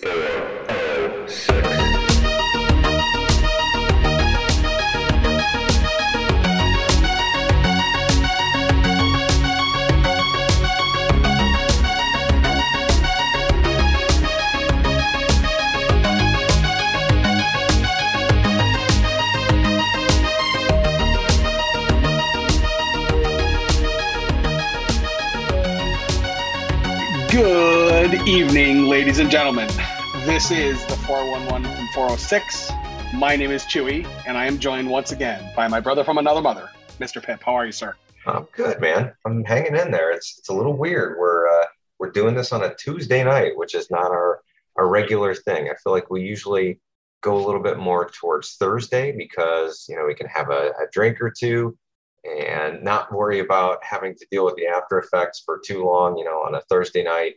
Good This is the 411 from 406. My name is Chewie, and I am joined once again by my brother from another mother, Mr. Pip. How are you, sir? I'm good, man. I'm hanging in there. It's it's a little weird. We're uh, we're doing this on a Tuesday night, which is not our our regular thing. I feel like we usually go a little bit more towards Thursday because you know we can have a, a drink or two and not worry about having to deal with the after effects for too long. You know, on a Thursday night,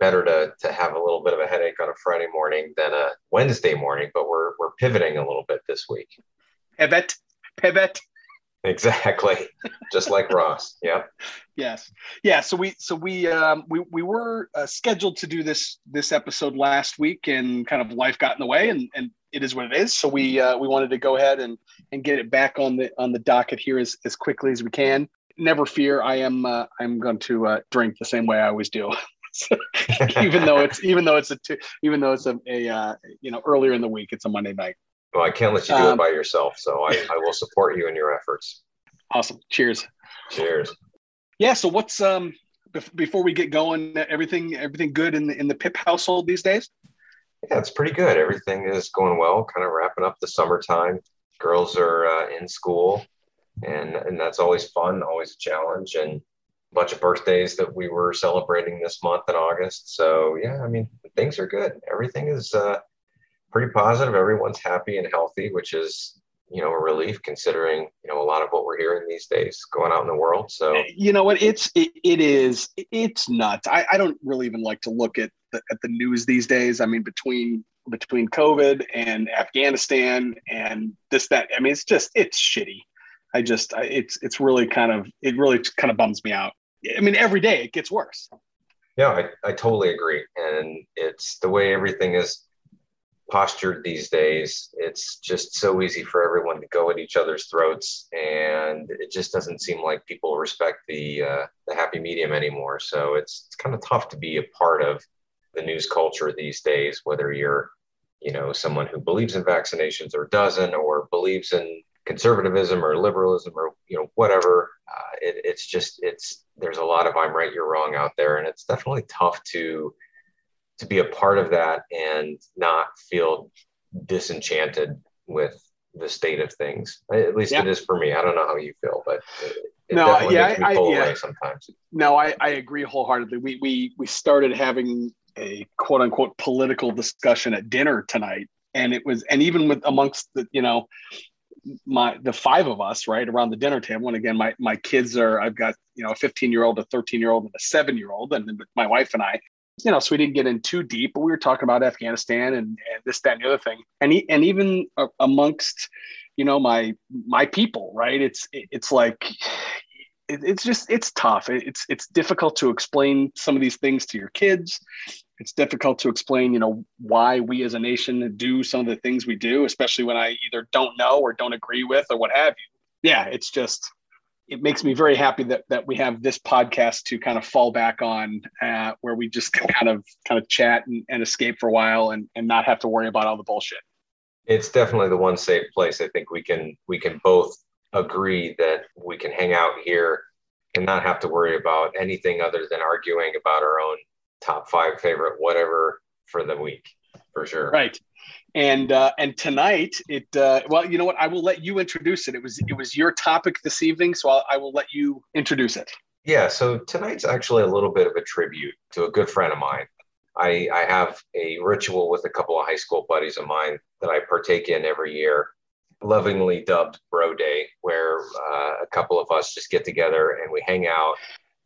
better to to have a little bit of a headache on a Friday morning than a Wednesday morning. But we're we're pivoting a little bit this week. Pivot, pivot. Exactly, just like Ross. Yep. Yes, yeah. So we so we um, we we were uh, scheduled to do this this episode last week, and kind of life got in the way, and and it is what it is. So we uh, we wanted to go ahead and and get it back on the on the docket here as as quickly as we can. Never fear, I am uh, I'm going to uh, drink the same way I always do. even though it's even though it's a two, even though it's a, a uh, you know earlier in the week, it's a Monday night. Well, I can't let you do Um, it by yourself, so I, I will support you in your efforts. Awesome. Cheers. Cheers. Yeah. So what's um bef- before we get going? Everything everything good in the in the Pip household these days? Yeah, it's pretty good. Everything is going well. Kind of wrapping up the summertime. Girls are uh, in school, and and that's always fun, always a challenge, and bunch of birthdays that we were celebrating this month in August. So yeah, I mean things are good. Everything is uh, pretty positive. Everyone's happy and healthy, which is you know a relief considering you know a lot of what we're hearing these days going out in the world. So You know what? It's it, it is it's nuts. I, I don't really even like to look at the, at the news these days. I mean, between between COVID and Afghanistan and this that. I mean, it's just it's shitty. I just it's it's really kind of it really kind of bums me out. I mean, every day it gets worse. Yeah, I, I totally agree. And it's the way everything is postured these days. It's just so easy for everyone to go at each other's throats. And it just doesn't seem like people respect the, uh, the happy medium anymore. So it's, it's kind of tough to be a part of the news culture these days, whether you're, you know, someone who believes in vaccinations or doesn't, or believes in conservatism or liberalism or, you know, whatever. Uh, it, it's just, it's, there's a lot of I'm right, you're wrong out there. And it's definitely tough to, to be a part of that and not feel disenchanted with the state of things. At least Yeah. it is for me. I don't know how you feel, but it, it No, yeah, I- yeah. sometimes. No, I, I agree wholeheartedly. We we we started having a quote unquote political discussion at dinner tonight, and it was and even with amongst the you know my the five of us right around the dinner table. And again, my my kids are I've got you know a 15 year old, a 13 year old, and a seven year old, and then my wife and I. You know, so we didn't get in too deep, but we were talking about Afghanistan and, and this, that, and the other thing, and e- and even uh, amongst, you know, my my people, right? It's it's like it's just it's tough. It's it's difficult to explain some of these things to your kids. It's difficult to explain, you know, why we as a nation do some of the things we do, especially when I either don't know or don't agree with or what have you. Yeah, it's just it makes me very happy that that we have this podcast to kind of fall back on, uh, where we just kind of kind of chat and, and escape for a while and and not have to worry about all the bullshit. It's definitely the one safe place. I think we can we can both agree that we can hang out here and not have to worry about anything other than arguing about our own top five favorite whatever for the week for sure. Right. And uh, and tonight it uh, well you know what I will let you introduce it. It was it was your topic this evening, so I'll, I will let you introduce it. Yeah, so tonight's actually a little bit of a tribute to a good friend of mine. I, I have a ritual with a couple of high school buddies of mine that I partake in every year, lovingly dubbed Bro Day, where uh, a couple of us just get together and we hang out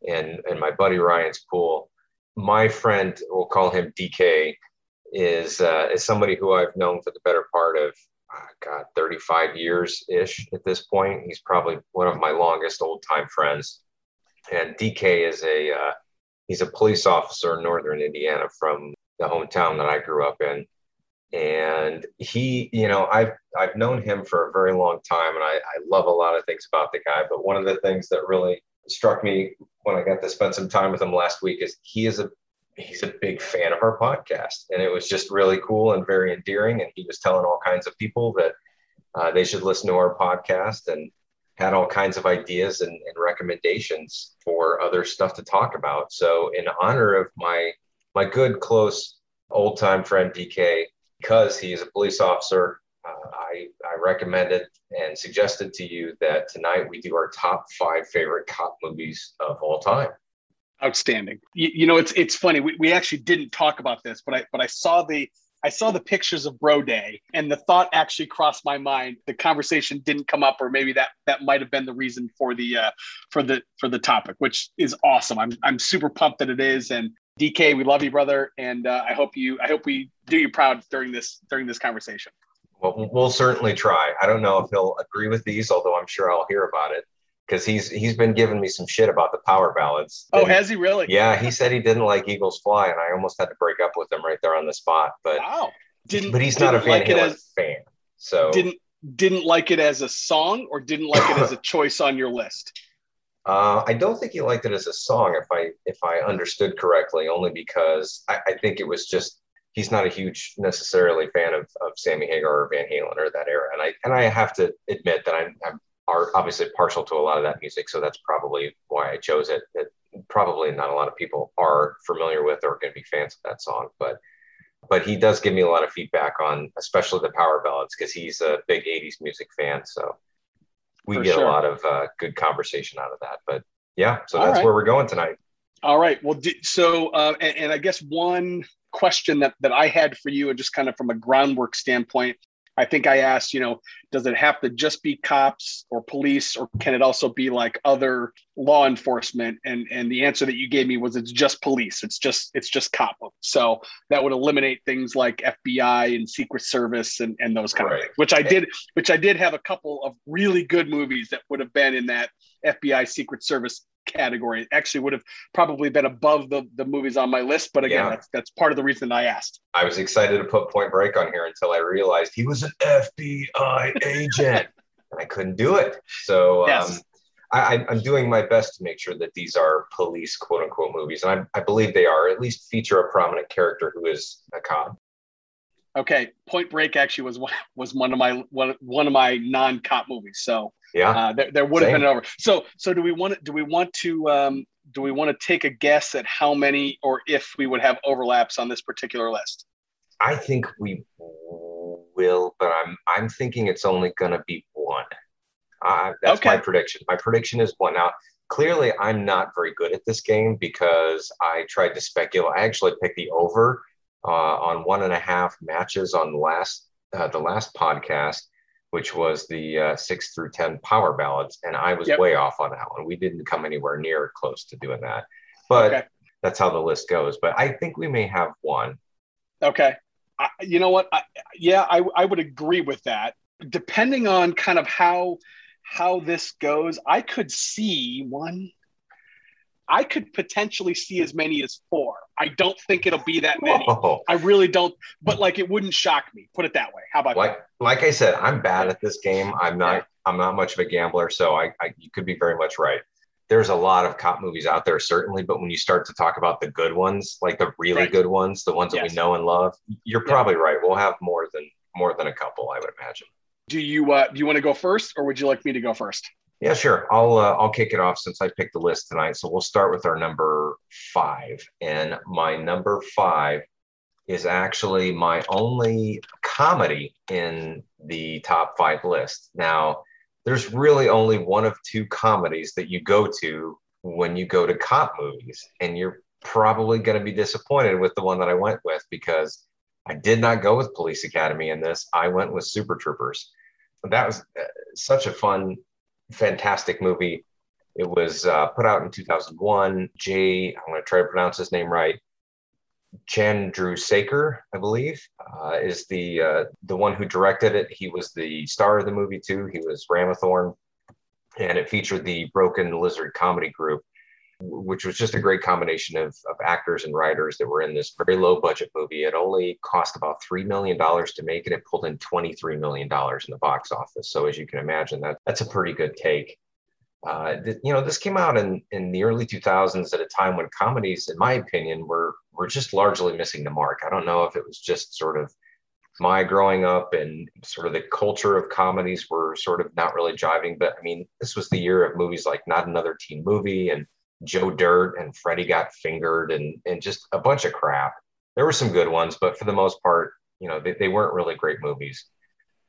in, in my buddy Ryan's pool. My friend, we'll call him DK, is uh, is somebody who I've known for the better part of uh, God, 35 years ish at this point. He's probably one of my longest old time friends. And DK is a uh, he's a police officer in northern Indiana from the hometown that I grew up in. And he, you know, I've I've known him for a very long time, and I, I love a lot of things about the guy. But one of the things that really struck me when I got to spend some time with him last week is he is a he's a big fan of our podcast, and it was just really cool and very endearing. And he was telling all kinds of people that uh, they should listen to our podcast and had all kinds of ideas and, and, recommendations for other stuff to talk about. So, in honor of my my good, close, old time friend DK, because he is a police officer, uh, I I recommended and suggested to you that tonight we do our top five favorite cop movies of all time. Outstanding. You, you know, it's it's funny. We, we actually didn't talk about this, but I but I saw the I saw the pictures of Bro Day and the thought actually crossed my mind. The conversation didn't come up, or maybe that that might have been the reason for the uh, for the for the topic, which is awesome. I'm I'm super pumped that it is. And DK, we love you, brother, and uh, I hope you I hope we do you proud during this during this conversation. Well, we'll certainly try. I don't know if he'll agree with these, although I'm sure I'll hear about it because he's he's been giving me some shit about the power ballads. Oh, has he really? Yeah, he said he didn't like Eagles Fly, and I almost had to break up with him right there on the spot. But wow, didn't but he's not a Van like Halen as, fan, so didn't didn't like it as a song or didn't like it as a choice on your list. Uh, I don't think he liked it as a song, if I if I understood correctly. Only because I, I think it was just he's not a huge necessarily fan of, of Sammy Hagar or Van Halen or that era. And I and I have to admit that I'm, I'm are obviously partial to a lot of that music, so that's probably why I chose it. it probably not a lot of people are familiar with or going to be fans of that song, but but he does give me a lot of feedback on especially the power ballads because he's a big 80s music fan so we For get sure. a lot of uh, good conversation out of that but yeah so that's right. where we're going tonight all right well so uh, and, and i guess one question that, that i had for you and just kind of from a groundwork standpoint I think I asked, you know, does it have to just be cops or police, or can it also be like other law enforcement? And and the answer that you gave me was it's just police. It's just it's just cop. So that would eliminate things like FBI and Secret Service and, and those kind right. of things. Which I did, which I did have a couple of really good movies that would have been in that FBI Secret Service category. actually would have probably been above the, the movies on my list. But again, yeah. that's that's part of the reason I asked. I was excited to put Point Break on here until I realized he was an FBI agent. and I couldn't do it. So um, yes. um, I, am doing my best to make sure that these are police quote unquote movies. And I, I believe they are, at least feature a prominent character who is a cop. Okay, Point Break actually was one, was one of my one, one of my non cop movies. So yeah, uh, there, there would have been an over. So so do we want do we want to um, do we want to take a guess at how many or if we would have overlaps on this particular list? I think we will, but I'm I'm thinking it's only going to be one. Uh, that's okay. my prediction. My prediction is one. Now, clearly, I'm not very good at this game because I tried to speculate. I actually picked the over uh, on one and a half matches on last uh, the last podcast, which was the uh, six through ten power ballads, and I was yep. way off on that one. We didn't come anywhere near close to doing that, but okay. that's how the list goes. But I think we may have one. Okay, I, you know what? I, yeah, I, I would agree with that. Depending on kind of how how this goes, I could see one, I could potentially see as many as four. I don't think it'll be that many. Whoa. I really don't, but like it wouldn't shock me. Put it that way. How about like that? like I said, I'm bad at this game. I'm not yeah. I'm not much of a gambler, so I, I you could be very much right. There's a lot of cop movies out there, certainly, but when you start to talk about the good ones, like the really right. good ones, the ones that yes. we know and love, you're probably yeah. right. We'll have more than more than a couple, I would imagine. Do you uh, do you want to go first, or would you like me to go first? Yeah, sure. I'll uh, I'll kick it off since I picked the list tonight. So we'll start with our number five, and my number five is actually my only comedy in the top five list. Now, there's really only one of two comedies that you go to when you go to cop movies, and you're probably going to be disappointed with the one that I went with because I did not go with Police Academy in this. I went with Super Troopers. That was uh, such a fun fantastic movie. It was uh, put out in 2001. Jay, I'm going to try to pronounce his name right. Chandrasekhar, I believe, uh, is the uh, the one who directed it. He was the star of the movie too. He was Ramathorn, and it featured the Broken Lizard comedy group. Which was just a great combination of, of actors and writers that were in this very low budget movie. It only cost about $3 million to make, and it pulled in $23 million in the box office. So, as you can imagine, that, that's a pretty good take. Uh, th- you know, this came out in, in the early 2000s at a time when comedies, in my opinion, were, were just largely missing the mark. I don't know if it was just sort of my growing up and sort of the culture of comedies were sort of not really jiving. But I mean, this was the year of movies like Not Another Teen Movie and Joe Dirt and Freddy Got Fingered and, and just a bunch of crap. There were some good ones, but for the most part, you know, they, they weren't really great movies.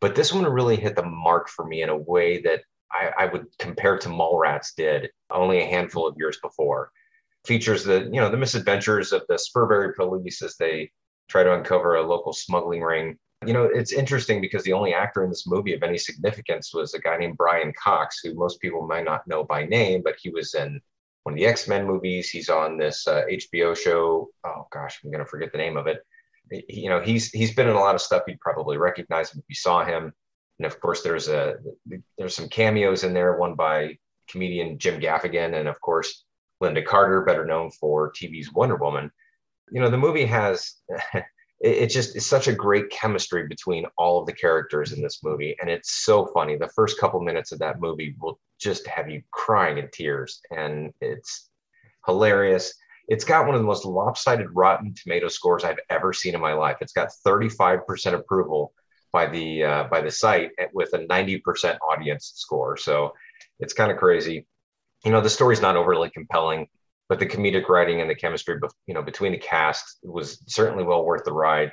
But this one really hit the mark for me in a way that I, I would compare to Mallrats did only a handful of years before. Features the, you know, the misadventures of the Spurbury police as they try to uncover a local smuggling ring. You know, it's interesting because the only actor in this movie of any significance was a guy named Brian Cox, who most people might not know by name, but he was in one of the X Men movies. He's on this uh, HBO show. Oh gosh, I'm going to forget the name of it. He, you know, he's he's been in a lot of stuff. You'd probably recognize him if you saw him. And of course, there's a there's some cameos in there. One by comedian Jim Gaffigan, and of course Lynda Carter, better known for TV's Wonder Woman you know the movie has it, just is such a great chemistry between all of the characters in this movie and it's so funny the first couple minutes of that movie will just have you crying in tears and it's hilarious. It's got one of the most lopsided rotten tomato scores i've ever seen in my life. It's got 35% approval by the uh, by the site with a 90% audience score. So it's kind of crazy. You know the story's not overly compelling but the comedic writing and the chemistry, you know, between the cast was certainly well worth the ride.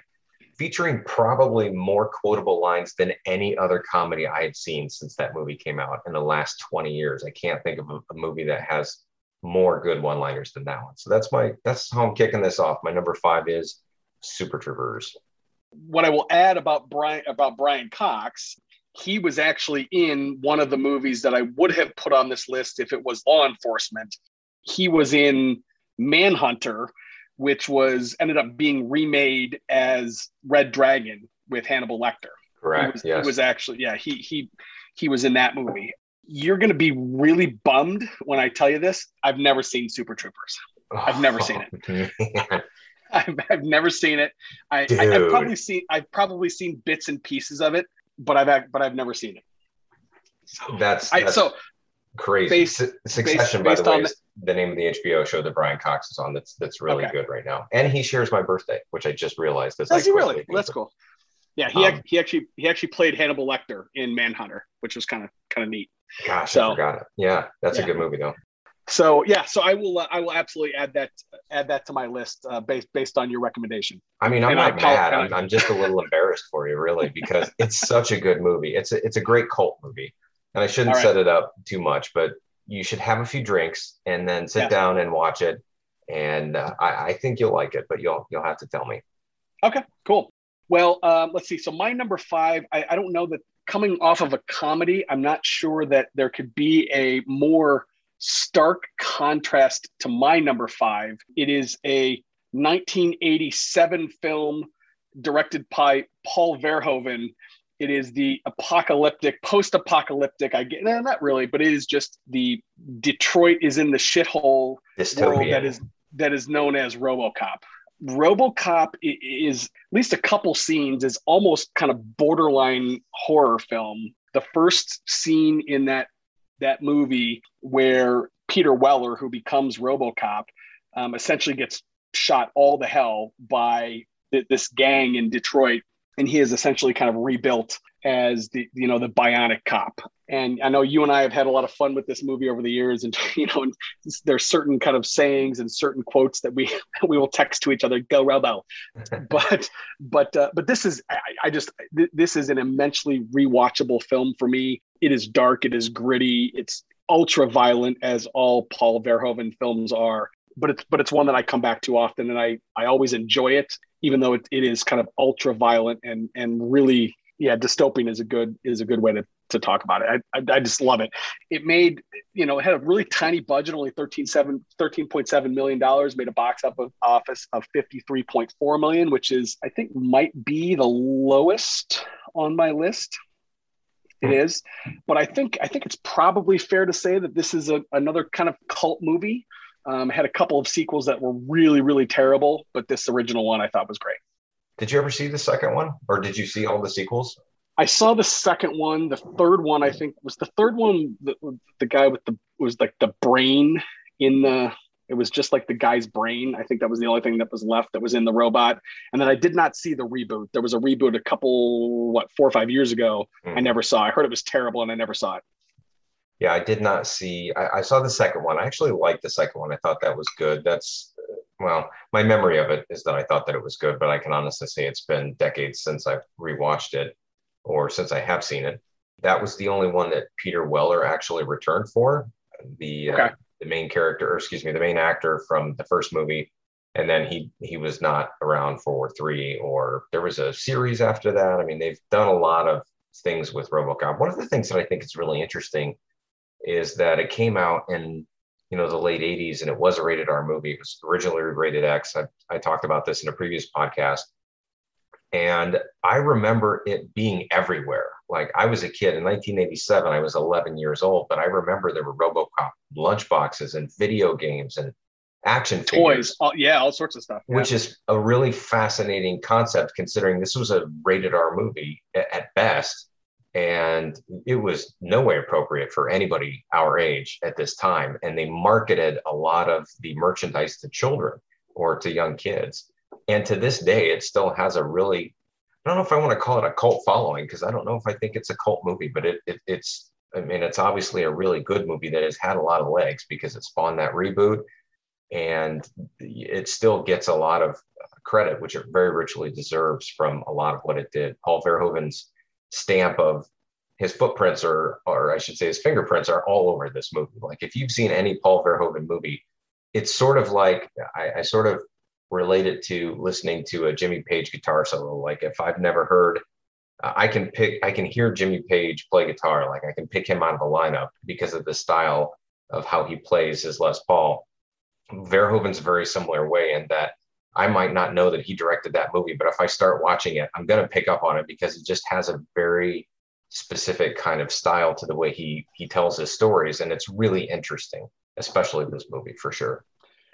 Featuring probably more quotable lines than any other comedy I had seen since that movie came out in the last 20 years. I can't think of a, a movie that has more good one-liners than that one. So that's my that's how I'm kicking this off. My number five is Super Troopers. What I will add about Brian about Brian Cox, he was actually in one of the movies that I would have put on this list if it was law enforcement he was in Manhunter, which was ended up being remade as Red Dragon with Hannibal Lecter. Correct. He was, yes. he was actually yeah he he he was in that movie. You're going to be really bummed when I tell you this. I've never seen Super Troopers. I've never seen it. I've, I've never seen it. I, I, have probably seen I've probably seen bits and pieces of it, but I've but I've never seen it. So that's, that's I, so crazy. Based, Succession, based, by the way, is the name of the HBO show that Brian Cox is on. That's that's really okay. good right now, and he shares my birthday, which I just realized. Does he really? That's cool. Yeah, he um, he actually he actually played Hannibal Lecter in Manhunter, which was kind of kind of neat. Gosh, so, I forgot it. Yeah, that's yeah. a good movie though. So yeah, so I will uh, I will absolutely add that add that to my list uh, based based on your recommendation. I mean, I'm and not I mad. I'm, I'm just a little embarrassed for you, really, because it's such a good movie. It's a, it's a great cult movie and I shouldn't right. set it up too much, but you should have a few drinks and then sit yeah. down and watch it. And uh, I, I, think you'll like it, but you'll you'll have to tell me. Okay, cool. Well, um, let's see. So my number five, I, I don't know that coming off of a comedy, I'm not sure that there could be a more stark contrast to my number five. It is a 1987 film directed by Paul Verhoeven it is the apocalyptic, post-apocalyptic. I get no, not really, but it is just the Detroit is in the shithole world that is that is known as RoboCop. RoboCop is at least a couple scenes is almost kind of borderline horror film. The first scene in that that movie where Peter Weller, who becomes RoboCop, um, essentially gets shot all the hell by th- this gang in Detroit and he is essentially kind of rebuilt as the you know the bionic cop. And i know you and i have had a lot of fun with this movie over the years and you know there's certain kind of sayings and certain quotes that we we will text to each other go robo. But but uh, but this is I, I just th- this is an immensely rewatchable film for me. It is dark it is gritty it's ultra violent as all paul verhoeven films are. But it's but it's one that I come back to often, and I I always enjoy it, even though it, it is kind of ultra violent and and really yeah dystopian is a good is a good way to to talk about it. I, I, I just love it. It made you know it had a really tiny budget, only 13 7 13.7 million dollars, made a box up of office of 53.4 million, which is I think might be the lowest on my list. It hmm. but I think I think it's probably fair to say that this is a, another kind of cult movie Um, had a couple of sequels that were really, really terrible, but this original one I thought was great. Did you ever see the second one, or did you see all the sequels? I saw the second one. The third one, I think, was the third one. The, the guy with the was like the brain in the. It was just like the guy's brain. I think that was the only thing that was left that was in the robot. And then I did not see the reboot. There was a reboot a couple, what, four or five years ago. Mm. I hmm. never saw. I heard it was terrible, and I never saw it. Yeah, I did not see. I, I saw the second one. I actually liked the second one. I thought that was good. That's well, my memory of it is that I thought that it was good, but I can honestly say it's been decades since I've rewatched it or since I have seen it. That was the only one that Peter Weller actually returned for. The uh, okay. uh, the main character, or excuse me, the main actor from the first movie, and then he he was not around for three, or there was a series after that. I mean, they've done a lot of things with RoboCop. One of the things that I think is really interesting is that it came out in you know the late 80s and it was a rated r movie. It was originally rated x. I, I talked about this in a previous podcast. And i remember it being everywhere. Like i was a kid in 1987 i was 11 years old but i remember there were robocop lunchboxes and video games and action toys all, yeah all sorts of stuff. Yeah. which is a really fascinating concept considering this was a rated r movie at best and it was no way appropriate for anybody our age at this time. And they marketed a lot of the merchandise to children or to young kids. And to this day it still has a really i don't know if i want to call it a cult following because i don't know if i think it's a cult movie but it, it, it's i mean it's obviously a really good movie that has had a lot of legs because it spawned that reboot. And it still gets a lot of credit which it very richly deserves from a lot of what it did. Paul verhoeven's stamp of his footprints are, or I should say his fingerprints are all over this movie. Like if you've seen any Paul Verhoeven movie, it's sort of like I, I sort of relate it to listening to a Jimmy Page guitar solo. Like if I've never heard, uh, I can pick, I can hear Jimmy Page play guitar. Like I can pick him out of a lineup because of the style of how he plays his Les Paul. Verhoeven's very similar way in that I might not know that he directed that movie, but if I start watching it, I'm going to pick up on it because it just has a very specific kind of style to the way he he tells his stories, and it's really interesting, especially this movie for sure.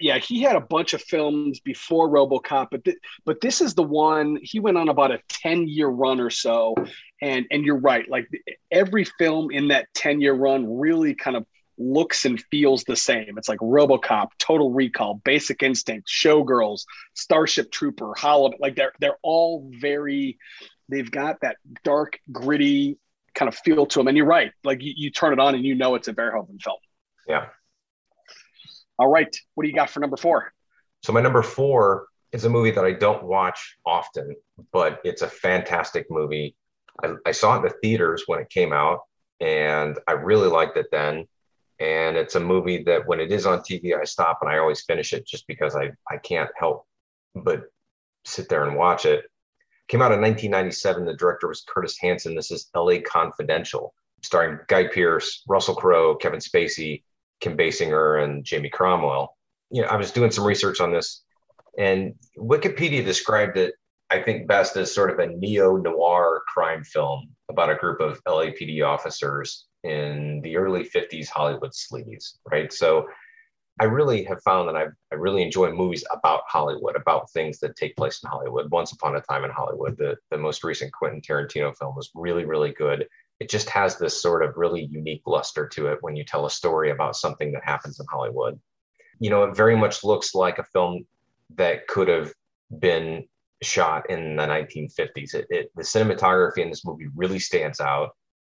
Yeah, he had a bunch of films before RoboCop, but th- but this is the one he went on about a ten year run or so, and and you're right, like every film in that ten year run really kind of looks and feels the same. It's like RoboCop, Total Recall, Basic Instinct, Showgirls, Starship Trooper, Hollow. Like they're they're all very. They've got that dark, gritty kind of feel to them. And you're right. Like you, you turn it on and you know it's a Verhoeven film. Yeah. All right. What do you got for number four? So my number four is a movie that I don't watch often, but it's a fantastic movie. I, I saw it in the theaters when it came out, and I really liked it then and it's a movie that when it is on TV, I stop and I always finish it just because I I can't help but sit there and watch it. Came out in 1997. The director was Curtis Hanson. This is L.A. Confidential, starring Guy Pearce, Russell Crowe, Kevin Spacey, Kim Basinger, and Jamie Cromwell. You know, I was doing some research on this, and Wikipedia described it, I think, best as sort of a neo noir crime film about a group of LAPD officers in the early 50s Hollywood sleaze, right? So I really have found that I've, I really enjoy movies about Hollywood, about things that take place in Hollywood. Once Upon a Time in Hollywood, the, the most recent Quentin Tarantino film was really, really good. It just has this sort of really unique luster to it when you tell a story about something that happens in Hollywood. You know, it very much looks like a film that could have been shot in the 1950s. It, it, the cinematography in this movie really stands out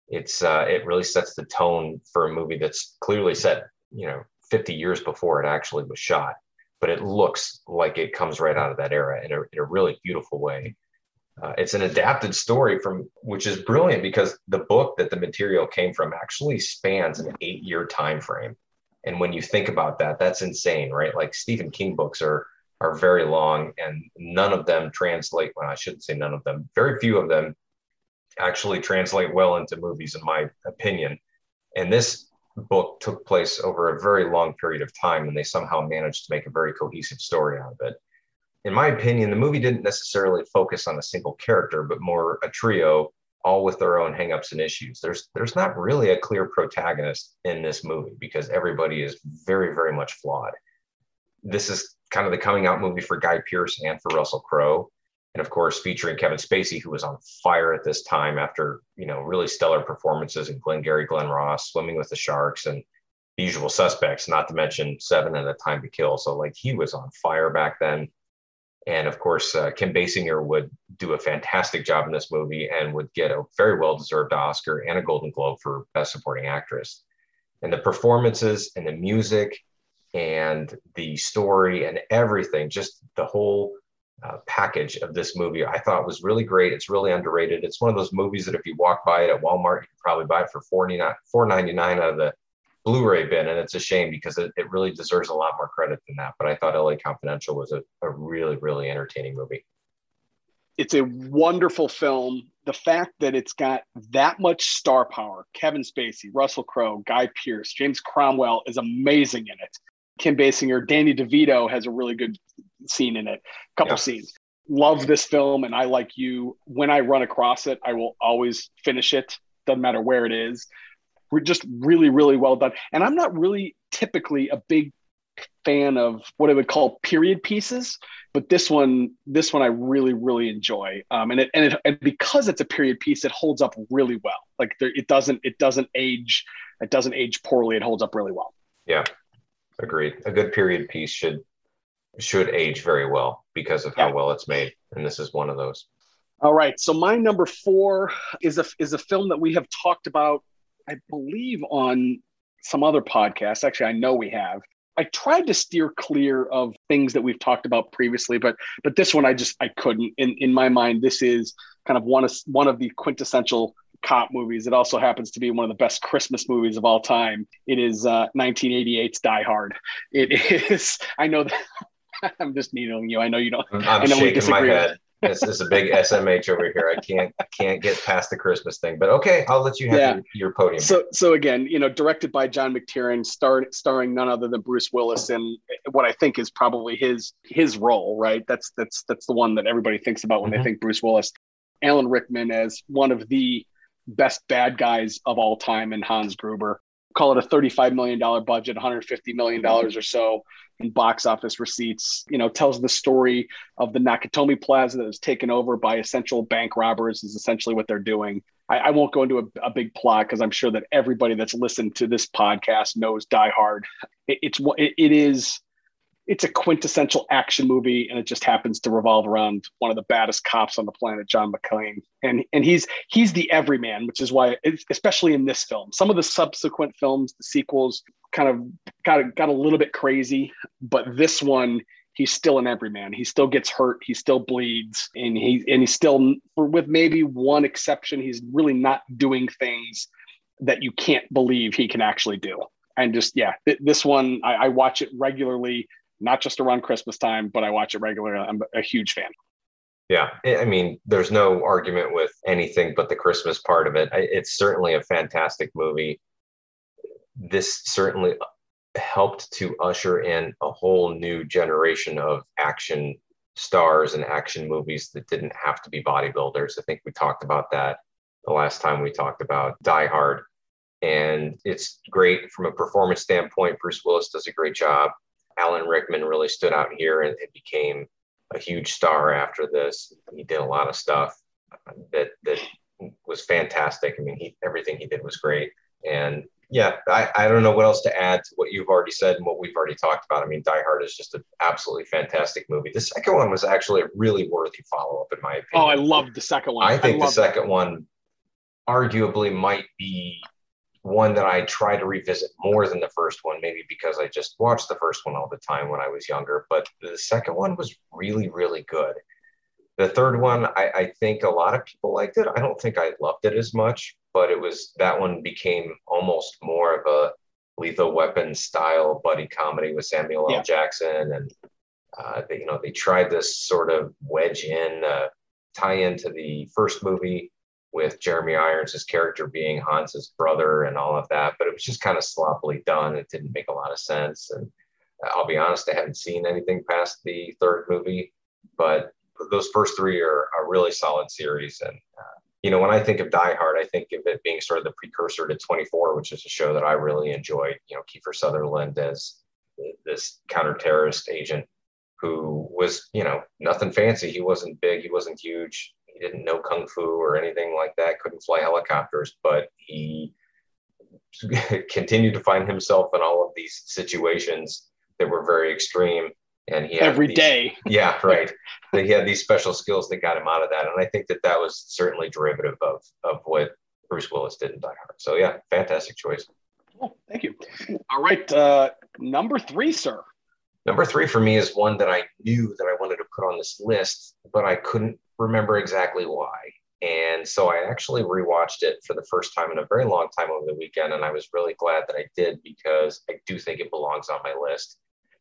it's uh, it really sets the tone for a movie that's clearly set you know 50 years before it actually was shot. But it looks like it comes right out of that era in a, in a really beautiful way. Uh, it's an adapted story from which is brilliant because the book that the material came from actually spans an eight year time frame and when you think about that that's insane right? Like stephen king books are are very long and none of them translate well i shouldn't say none of them very few of them actually translate well into movies, in my opinion. And this book took place over a very long period of time, and they somehow managed to make a very cohesive story out of it. In my opinion, the movie didn't necessarily focus on a single character, but more a trio, all with their own hangups and issues. There's there's not really a clear protagonist in this movie because everybody is very very much flawed. this is kind of the coming out movie for Guy Pearce and for Russell Crowe. And of course, featuring Kevin Spacey, who was on fire at this time after, you know, really stellar performances in Glengarry Glen Ross, Swimming with the Sharks, and The Usual Suspects, not to mention Seven and A Time to Kill. So, like, he was on fire back then. And of course, uh, Kim Basinger would do a fantastic job in this movie and would get a very well deserved Oscar and a Golden Globe for Best Supporting Actress. And the performances and the music and the story and everything, just the whole uh, package of this movie, I thought was really great. It's really underrated. It's one of those movies that if you walk by it at Walmart, you can probably buy it for $4.99 out of the Blu-ray bin, and it's a shame because it, it really deserves a lot more credit than that. But I thought LA Confidential was a, a really, really entertaining movie. It's a wonderful film. The fact that it's got that much star power, Kevin Spacey, Russell Crowe, Guy Pearce, James Cromwell is amazing in it. Kim Basinger, Danny DeVito has a really good scene in it, a couple yeah. scenes. Love this film, and I like you. When I run across it, I will always finish it. Doesn't matter where it is We're just really, really well done. And I'm not really typically a big fan of what I would call period pieces, but this one, this one I really, really enjoy. Um, and it, and it, and because it's a period piece, it holds up really well. Like there, it doesn't, it doesn't age, it doesn't age poorly. It holds up really well. Yeah, agreed. A good period piece should should age very well because of how well it's made, and this is one of those. All right, so my number four is a is a film that we have talked about I believe on some other podcasts. Actually, I know we have. I tried to steer clear of things that we've talked about previously, but but this one I just I couldn't. In in my mind, this is kind of one of one of the quintessential cop movies. It also happens to be one of the best Christmas movies of all time. It is uh, 1988's Die Hard. It is. I know that I'm just needling you. I know you don't. I'm I know shaking we disagree. my head this is a big SMH over here. I can't I can't get past the Christmas thing, but okay, I'll let you have yeah. your, your, podium. So so again, you know, directed by John McTiernan, star, starring none other than Bruce Willis in what I think is probably his his role. Right, that's that's that's the one that everybody thinks about when mm-hmm. they think Bruce Willis. Alan Rickman as one of the best bad guys of all time in Hans Gruber call it a $35 million budget, $150 million or so in box office receipts. You know, tells the story of the Nakatomi Plaza that was taken over by essential bank robbers, is essentially what they're doing. I, I won't go into a, a big plot because I'm sure that everybody that's listened to this podcast knows Die Hard. It, it's it, it is it's a quintessential action movie and it just happens to revolve around one of the baddest cops on the planet john mcclane. And and he's he's the everyman which is why especially in this film. Some of the subsequent films the sequels kind of got got a little bit crazy but this one he's still an everyman. He still gets hurt. He still bleeds and he and he's still with maybe one exception he's really not doing things that you can't believe he can actually do. And just yeah th- this one I, I, watch it regularly not just around Christmas time, but I watch it regularly. I'm a huge fan. Yeah, I mean, there's no argument with anything but the Christmas part of it. It's certainly a fantastic movie. This certainly helped to usher in a whole new generation of action stars and action movies that didn't have to be bodybuilders. I think we talked about that the last time we talked about Die Hard. And it's great from a performance standpoint. Bruce Willis does a great job. Alan Rickman really stood out here and, and became a huge star after this. He did a lot of stuff that that was fantastic. I mean, he, everything he did was great. And yeah, I, I don't know what else to add to what you've already said and what we've already talked about. I mean, Die Hard is just an absolutely fantastic movie. The second one was actually a really worthy follow up, in my opinion. Oh, I loved the second one. I think I the second one arguably might be one that I try to revisit more than the first one, maybe because I just watched the first one all the time when I was younger. But the second one was really, really good. The third one, I, I think a lot of people liked it. I don't think I loved it as much, but it was that one became almost more of a lethal weapon style buddy comedy with Samuel L. Jackson. And, uh, they, you know, they tried this sort of wedge in, uh, tie into the first movie with Jeremy Irons' character being Hans's brother and all of that, but it was just kind of sloppily done. It didn't make a lot of sense. And I'll be honest, I haven't seen anything past the third movie, but those first three are a really solid series. And, uh, you know, when I think of Die Hard, I think of it being sort of the precursor to 24, which is a show that I really enjoyed. You know, Kiefer Sutherland as this counter-terrorist agent who was, you know, nothing fancy. He wasn't big, he wasn't huge, he didn't know kung fu or anything like that, couldn't fly helicopters, but he continued to find himself in all of these situations that were very extreme. And he every these, day. Yeah, right. he had these special skills that got him out of that. And I think that that was certainly derivative of, of what Bruce Willis did in Die Hard. So, yeah, fantastic choice. Oh, thank you. All right. Uh, number three, sir. Number three for me is one that I knew that I wanted to put on this list, but I couldn't remember exactly why. And so I actually rewatched it for the first time in a very long time over the weekend. And I was really glad that I did because I do think it belongs on my list.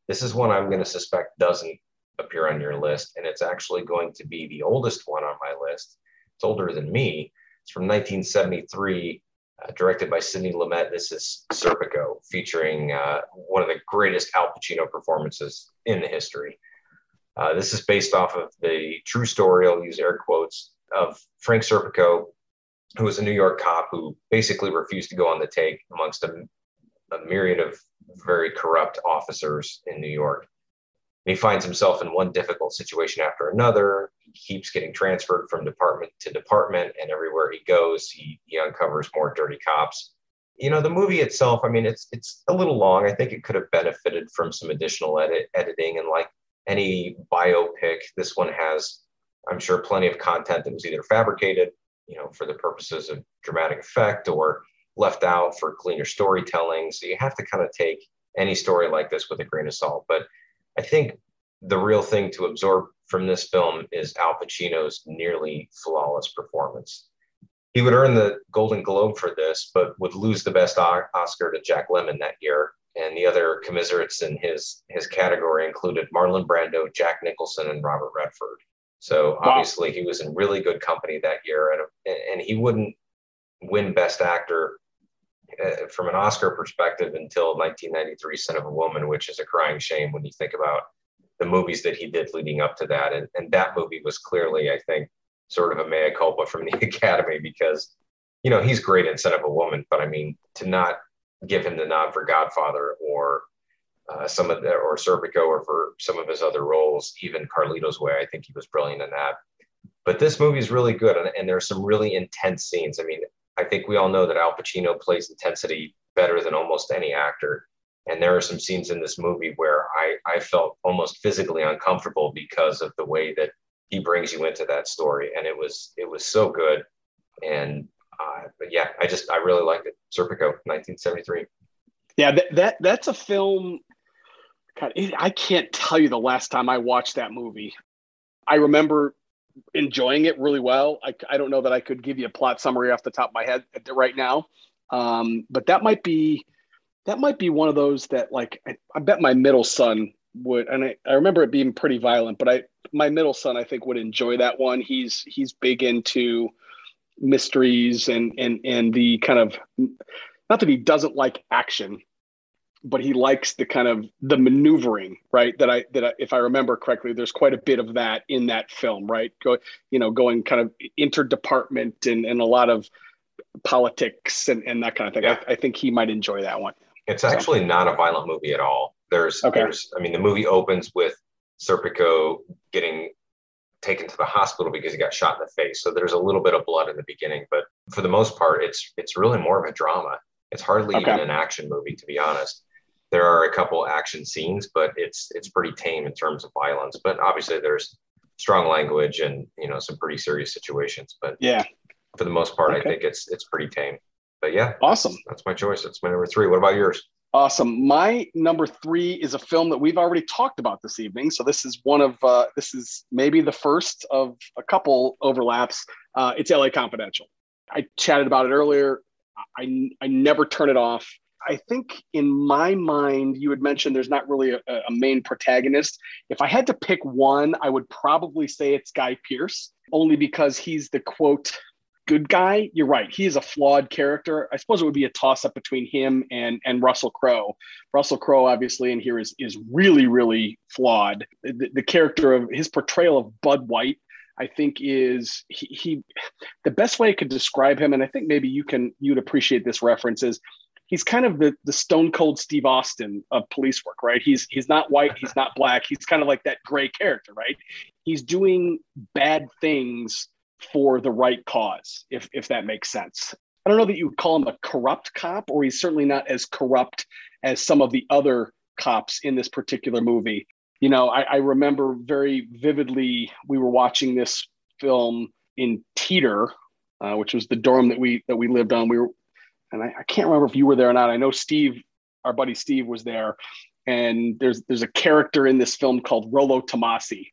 This is one I'm going to suspect doesn't appear on your list. And it's actually going to be the oldest one on my list. It's older than me. It's from 1973, uh, directed by Sidney Lumet. This is Serpico, featuring uh, one of the greatest Al Pacino performances in the history. Uh, this is based off of the true story, I'll use air quotes, of Frank Serpico, who was a New York cop who basically refused to go on the take amongst a, a myriad of very corrupt officers in New York. And he finds himself in one difficult situation after another. He keeps getting transferred from department to department, and everywhere he goes, he, he uncovers more dirty cops. You know, the movie itself, I mean, it's it's a little long. I think it could have benefited from some additional edit, editing, and like any biopic, this one has I'm sure plenty of content that was either fabricated, you know, for the purposes of dramatic effect or left out for cleaner storytelling. So you have to kind of take any story like this with a grain of salt. But I think the real thing to absorb from this film is Al Pacino's nearly flawless performance. He would earn the Golden Globe for this, but would lose the best Oscar to Jack Lemmon that year. And the other commiserates in his his category included Marlon Brando, Jack Nicholson, and Robert Redford. So obviously wow. he was in really good company that year, and and he wouldn't win Best Actor uh, from an Oscar perspective until 1993, Scent of a Woman, which is a crying shame when you think about the movies that he did leading up to that. And and that movie was clearly, I think, sort of a mea culpa from the Academy because you know he's great in Scent of a Woman, but I mean to not give him the nod for Godfather or uh, some of the or Serpico or for some of his other roles, even Carlito's Way. I think he was brilliant in that. But this movie is really good, and, and are some really intense scenes. I mean, I think we all know that Al Pacino plays intensity better than almost any actor. And there are some scenes in this movie where I, I felt almost physically uncomfortable because of the way that he brings you into that story. And it was it was so good. And uh, but yeah, I just I really liked it. Serpico, 1973. Yeah, that, that that's a film God, I can't tell you the last time I watched that movie. I remember enjoying it really well. I, I don't know that I could give you a plot summary off the top of my head right now, um, but that might be that might be one of those that like I, I bet my middle son would, and I, I remember it being pretty violent, but I my middle son I think would enjoy that one. He's he's big into mysteries and and and the kind of not that he doesn't like action but he likes the kind of the maneuvering, right? That I that I, if I remember correctly, there's quite a bit of that in that film, right? Go, you know, going kind of interdepartment and and a lot of politics and, and that kind of thing. Yeah. I, I think he might enjoy that one. It's actually not a violent movie at all. There's okay. there's I mean the movie opens with Serpico getting taken to the hospital because he got shot in the face. So there's a little bit of blood in the beginning, but for the most part, it's it's really more of a drama. It's hardly okay. even an action movie, to be honest there are a couple action scenes, but it's it's pretty tame in terms of violence. But obviously, there's strong language and you know some pretty serious situations. But yeah, for the most part, okay. I think it's it's pretty tame. But yeah, awesome. That's my choice. That's my number three. What about yours? Awesome. My number three is a film that we've already talked about this evening. So this is one of uh, this is maybe the first of a couple overlaps. Uh, it's LA Confidential. I chatted about it earlier. I I never turn it off. I think in my mind, you had mentioned there's not really a, a, main protagonist. If I had to pick one, I would probably say it's Guy Pearce, only because he's the quote good guy. You're right; he is a flawed character. I suppose it would be a toss up between him and and Russell Crowe. Russell Crowe, obviously, in here is is really really flawed. The, the character of his portrayal of Bud White I think is he, he, the best way I could describe him, and I think maybe you can you'd appreciate this reference is he's kind of the the stone cold Steve Austin of police work, right? He's he's not white, he's not black, he's kind of like that gray character, right? He's doing bad things for the right cause, if if that makes sense. I don't know that you would call him a corrupt cop, or he's certainly not as corrupt as some of the other cops in this particular movie. You know, I, I remember very vividly we were watching this film in Teeter, uh, which was the dorm that we that we lived on. We were, and I, I, can't remember if you were there or not. I know Steve, our buddy Steve, was there. And there's there's a character in this film called Rolo Tomassi,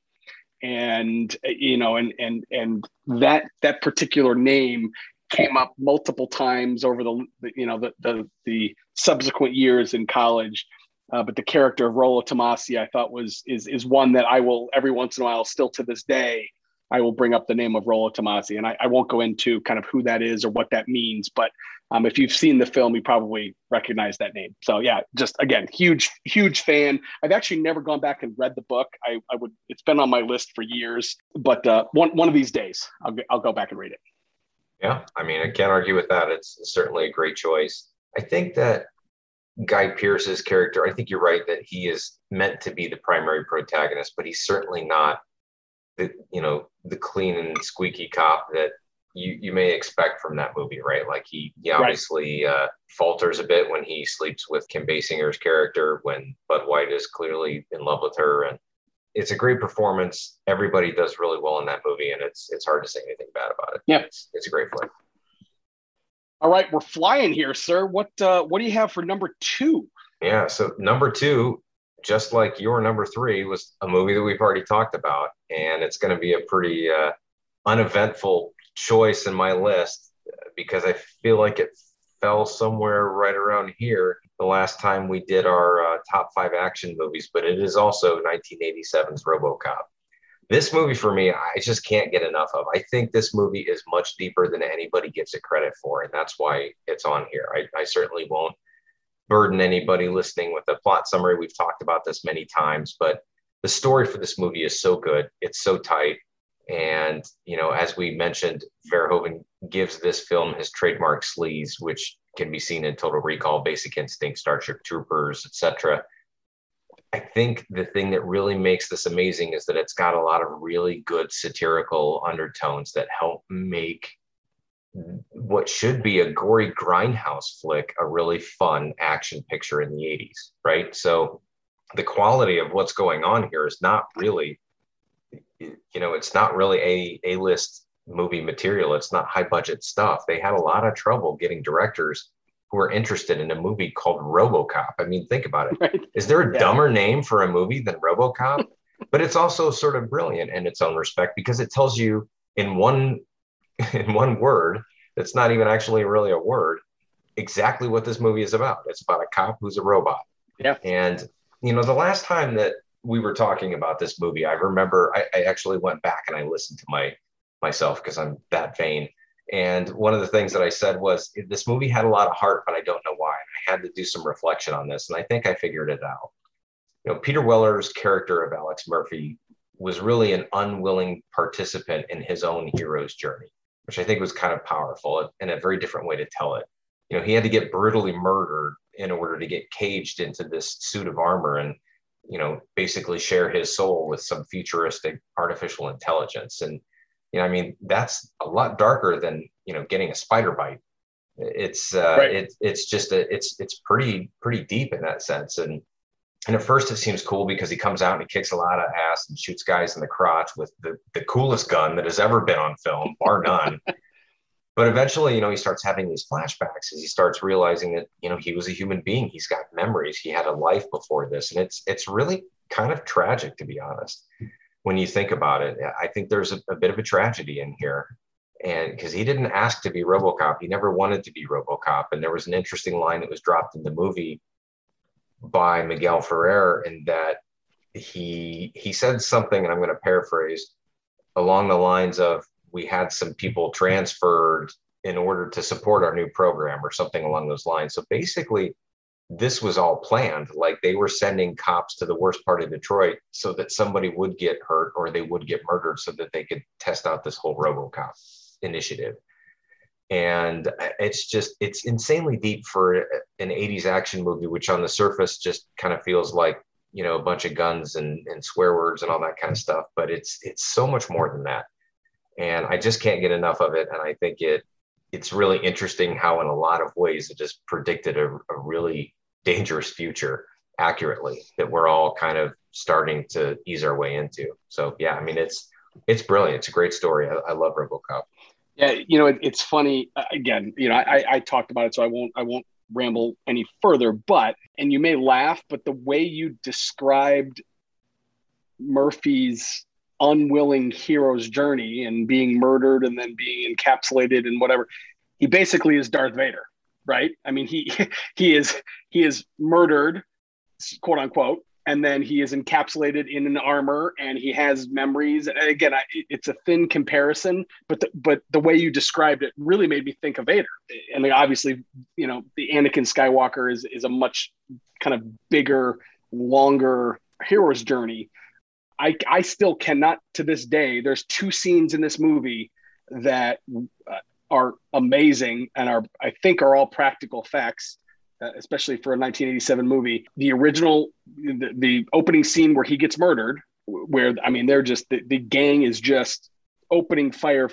and you know, and and and that that particular name came up multiple times over the you know the the, the subsequent years in college. Uh, but the character of Rollo Tomassi, I thought was is is one that I will every once in a while, still to this day, I will bring up the name of Rollo Tomassi, and I, I, won't go into kind of who that is or what that means. But um, if you've seen the film, you probably recognize that name. So yeah, just again, huge, huge fan. I've actually never gone back and read the book. I, I would. It's been on my list for years, but uh, one one of these days, I'll I'll go back and read it. Yeah, I mean, I can't argue with that. It's certainly a great choice. I think that Guy Pearce's character. I think you're right that he is meant to be the primary protagonist, but he's certainly not the you know the clean and squeaky cop that you you may expect from that movie, right? Like he he obviously right. uh, falters a bit when he sleeps with Kim Basinger's character when Bud White is clearly in love with her, and it's a great performance. Everybody does really well in that movie, and it's it's hard to say anything bad about it. Yeah, it's, it's a great flick. All right, we're flying here, sir. What uh, what do you have for number two? Yeah, so number two just like your number three was a movie that we've already talked about, and it's going to be a pretty uh, uneventful choice in my list because I feel like it fell somewhere right around here the last time we did our uh, top five action movies, but it is also 1987's RoboCop. This movie for me, I just can't get enough of. I think this movie is much deeper than anybody gives it credit for, and that's why it's on here. I, I certainly won't burden anybody listening with a plot summary. We've talked about this many times, but the story for this movie is so good. It's so tight. And, you know, as we mentioned, Verhoeven gives this film his trademark sleaze, which can be seen in Total Recall, Basic Instinct, Starship Troopers, etc. I think the thing that really makes this amazing is that it's got a lot of really good satirical undertones that help make what should be a gory grindhouse flick a really fun action picture in the 80s right so the quality of what's going on here is not really you know it's not really a a list movie material it's not high budget stuff they had a lot of trouble getting directors who are interested in a movie called robocop i mean think about it. Right. Is there a yeah. dumber name for a movie than robocop but it's also sort of brilliant in its own respect because it tells you in one in one word that's not even actually really a word exactly what this movie is about. It's about a cop who's a robot. Yeah. And you know the last time that we were talking about this movie i remember i, I actually went back and i listened to my myself because i'm that vain. And one of the things that i said was this movie had a lot of heart but i don't know why. I had to do some reflection on this and i think i figured it out. You know peter weller's character of alex murphy was really an unwilling participant in his own hero's journey which I think was kind of powerful and a very different way to tell it. You know, he had to get brutally murdered in order to get caged into this suit of armor and, you know, basically share his soul with some futuristic artificial intelligence. And, you know, I mean, that's a lot darker than, you know, getting a spider bite. It's, uh, right. it, it's just a, it's, it's pretty, pretty deep in that sense. And, and at first it seems cool because he comes out and he kicks a lot of ass and shoots guys in the crotch with the, the coolest gun that has ever been on film, bar none. but eventually, you know, he starts having these flashbacks as he starts realizing that, you know, he was a human being. He's got memories. He had a life before this. And it's it's really kind of tragic to be honest. When you think about it, I think there's a, a bit of a tragedy in here. And because he didn't ask to be Robocop, he never wanted to be Robocop. And there was an interesting line that was dropped in the movie by Miguel Ferrer in that he he said something, and I'm going to paraphrase along the lines of we had some people transferred in order to support our new program or something along those lines. So basically, this was all planned. Like they were sending cops to the worst part of Detroit so that somebody would get hurt or they would get murdered so that they could test out this whole Robocop initiative. And it's just it's insanely deep for an 80s action movie which on the surface just kind of feels like you know a bunch of guns and, and swear words and all that kind of stuff but it's it's so much more than that. And i just can't get enough of it. And i think it it's really interesting how in a lot of ways it just predicted a, a really dangerous future accurately that we're all kind of starting to ease our way into. So yeah i mean it's it's brilliant. It's a great story. I, I love robocop yeah, you know, it, it's funny. Uh, again, you know, I, I talked about it, so I won't I won't ramble any further. But and you may laugh, but the way you described Murphy's unwilling hero's journey and being murdered and then being encapsulated and whatever, he basically is Darth Vader, right? I mean, he he is he is murdered, quote unquote, and then he is encapsulated in an armor and he has memories. Again I, it's a thin comparison but the, but the way you described it really made me think of vader. And obviously you know the anakin skywalker is is a much kind of bigger longer hero's journey. I i still cannot to this day there's two scenes in this movie that uh, are amazing and are i think are all practical uh, Uh, especially for a 1987 movie. The original, the, the, opening scene where he gets murdered, where I mean, they're just the, the gang is just opening fire,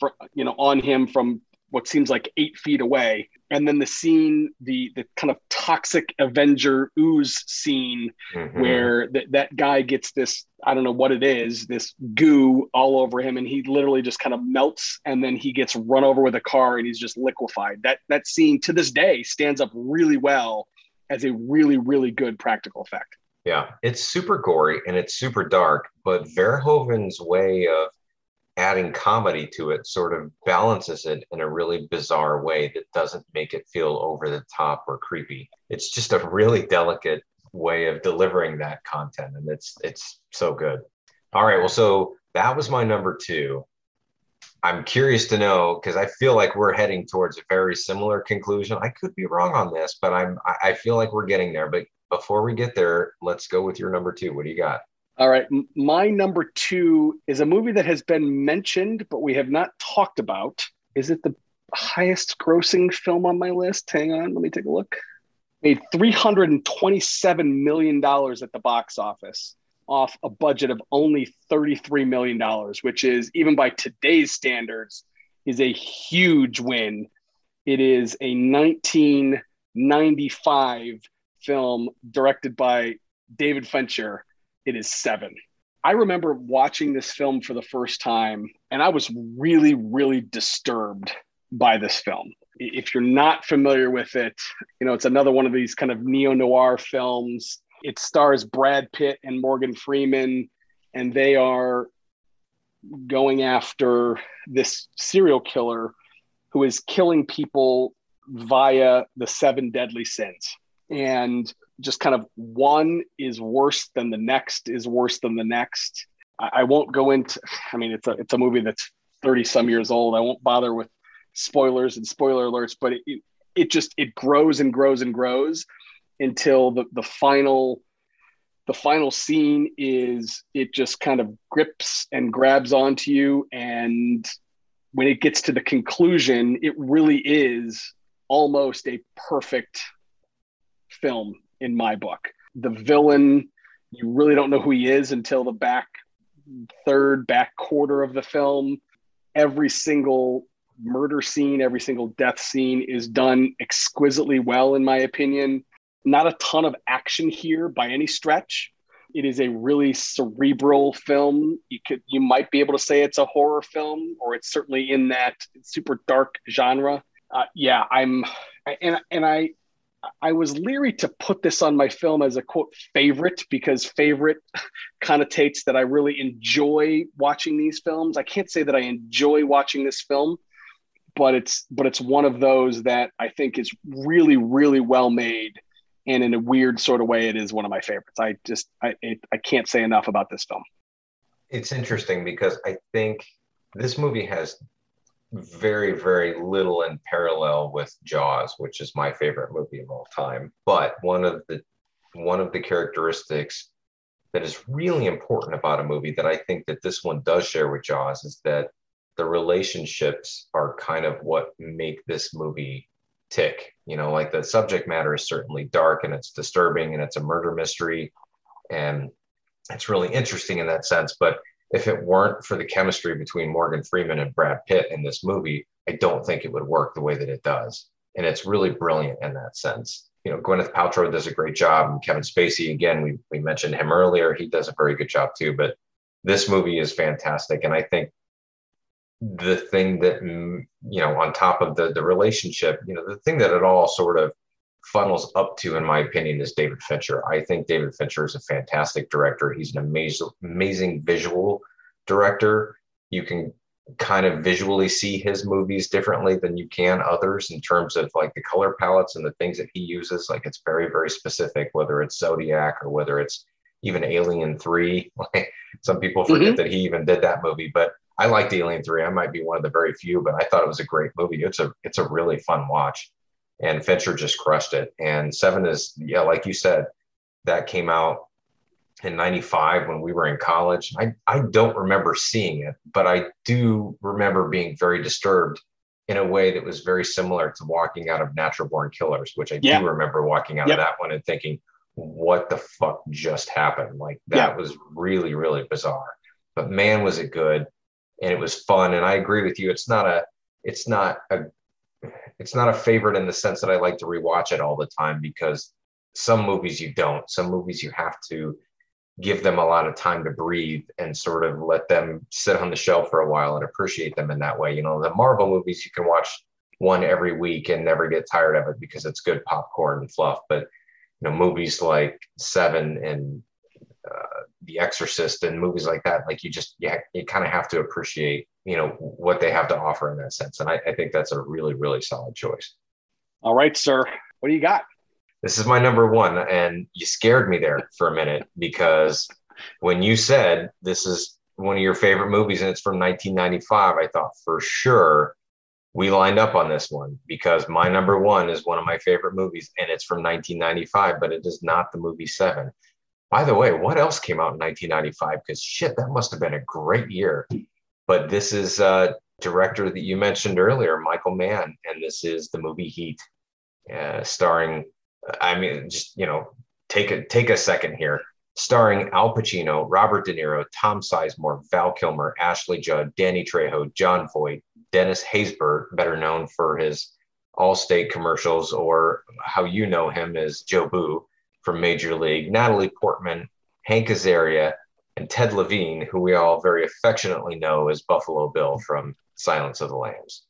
for, you know, on him from what seems like eight feet away. And then the scene, the the kind of toxic Avenger ooze scene, mm-hmm. where th- that guy gets this, I don't know what it is, this goo all over him, and he literally just kind of melts, and then he gets run over with a car, and he's just liquefied. That that scene to this day stands up really well as a really really good practical effect. Yeah, it's super gory and it's super dark, but Verhoeven's way of adding comedy to it sort of balances it in a really bizarre way that doesn't make it feel over the top or creepy. It's just a really delicate way of delivering that content and it's it's so good. All right, well so that was my number 2. I'm curious to know because I feel like we're heading towards a very similar conclusion. I could be wrong on this, but I'm I feel like we're getting there. But before we get there, let's go with your number two. What do you got? All right. My number two is a movie that has been mentioned, but we have not talked about. Is it the highest grossing film on my list? Hang on, let me take a look. Made $327 million at the box office off a budget of only $33 million, which is, even by today's standards, is a huge win. It is a 1995 film directed by David Fincher it is seven. I remember watching this film for the first time, and I was really, really disturbed by this film. If you're not familiar with it, you know, it's another one of these kind of neo noir films. It stars Brad Pitt and Morgan Freeman, and they are going after this serial killer who is killing people via the seven deadly sins. And just kind of one is worse than the next is worse than the next. I, I won't go into. I mean, it's a it's a movie that's thirty some years old. I won't bother with spoilers and spoiler alerts, but it, it, it just it grows and grows and grows until the the final the final scene is it just kind of grips and grabs onto you and when it gets to the conclusion it really is almost a perfect film in my book. The villain, you really don't know who he is until the back third, back quarter of the film. Every single murder scene, every single death scene is done exquisitely well, in my opinion. Not a ton of action here by any stretch. It is a really cerebral film. You could you might be able to say it's a horror film, or it's certainly in that super dark genre. Uh, yeah, I'm and and I I was leery to put this on my film as a quote favorite because favorite connotates that I really enjoy watching these films. I can't say that I enjoy watching this film, but it's but it's one of those that I think is really really well made and in a weird sort of way it is one of my favorites. I just I it, I can't say enough about this film. It's interesting because I think this movie has very, very little in parallel with Jaws, which is my favorite movie of all time. But one of the one of the characteristics that is really important about a movie that I think that this one does share with Jaws is that the relationships are kind of what make this movie tick. You know, like the subject matter is certainly dark and it's disturbing and it's a murder mystery and it's really interesting in that sense. But if it weren't for the chemistry between Morgan Freeman and Brad Pitt in this movie, I don't think it would work the way that it does. And it's really brilliant in that sense. You know, Gwyneth Paltrow does a great job, and Kevin Spacey, again, we, we mentioned him earlier. He does a very good job too. But this movie is fantastic. And I think the thing that, mm, you know, on top of the, the relationship, you know, the thing that it all sort of funnels up to, in my opinion, is David Fincher. I think David Fincher is a fantastic director. He's an amazing, amazing visual director. You can kind of visually see his movies differently than you can others in terms of like the color palettes and the things that he uses. Like it's very, very specific, whether it's Zodiac or whether it's even Alien 3. Like some people forget mm-hmm. that he even did that movie, but I liked Alien 3. I might be one of the very few, but I thought it was a great movie. It's a it's a really fun watch and Fincher just crushed it. And Seven is, yeah, like you said, that came out in 95 when we were in college. I, I don't remember seeing it, but I do remember being very disturbed in a way that was very similar to walking out of Natural Born Killers, which I yeah. do remember walking out yep. of that one and thinking, what the fuck just happened? Like that was really, really bizarre. But man, was it good and it was fun. And I agree with you. It's not a, it's not a it's not a favorite in the sense that I like to rewatch it all the time because some movies you don't. Some movies you have to give them a lot of time to breathe and sort of let them sit on the shelf for a while and appreciate them in that way. You know, the Marvel movies you can watch one every week and never get tired of it because it's good popcorn and fluff. But you know, movies like Seven and uh, The Exorcist and movies like that, like you just yeah, you kind of have to appreciate you know what they have to offer in that sense. And I, I think that's a really really solid choice. All right, sir. What do you got? This is my number one, and you scared me there for a minute because when you said this is one of your favorite movies and it's from 1995, I thought for sure we lined up on this one because my number one is one of my favorite movies and it's from 1995, but it is not the movie Seven. By the way, what else came out in 1995? Because shit, that must have been a great year. But this is a director that you mentioned earlier, Michael Mann, and this is the movie Heat, uh, starring. I mean, just you know, take a take a second here. Starring Al Pacino, Robert De Niro, Tom Sizemore, Val Kilmer, Ashley Judd, Danny Trejo, Jon Voight, Dennis Haysbert, better known for his Allstate commercials, or how you know him as Jobu from Major League, Natalie Portman, Hank Azaria, and Ted Levine, who we all very affectionately know as Buffalo Bill from Silence of the Lambs.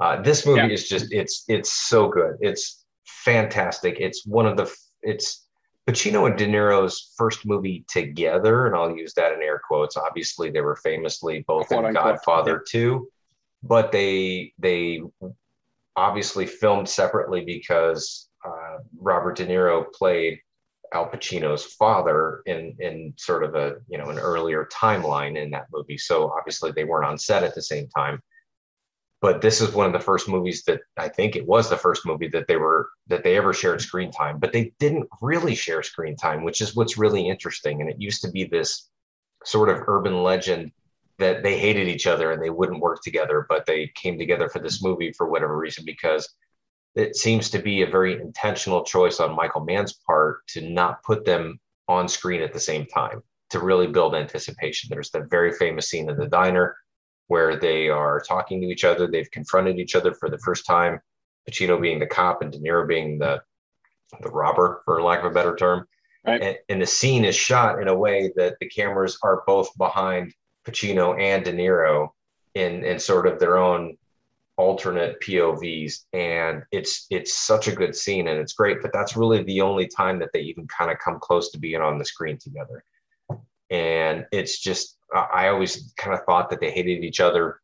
Uh, this movie yeah. is just it's it's so good. It's fantastic. It's one of the it's Pacino and De Niro's first movie together, and I'll use that in air quotes. Obviously, they were famously both in Godfather yeah. 2, but they they obviously filmed separately because uh, Robert De Niro played Al Pacino's father in in sort of a you know an earlier timeline in that movie. So obviously they weren't on set at the same time. But this is one of the first movies that I think it was the first movie that they were that they ever shared screen time. But they didn't really share screen time, which is what's really interesting. And it used to be this sort of urban legend that they hated each other and they wouldn't work together, but they came together for this movie for whatever reason because it seems to be a very intentional choice on Michael Mann's part to not put them on screen at the same time to really build anticipation. There's that very famous scene in the diner where they are talking to each other. They've confronted each other for the first time. Pacino being the cop and De Niro being the the robber, for lack of a better term. Right. And, and the scene is shot in a way that the cameras are both behind Pacino and De Niro in in sort of their own alternate POVs and it's it's such a good scene and it's great but that's really the only time that they even kind of come close to being on the screen together. And it's just I always kind of thought that they hated each other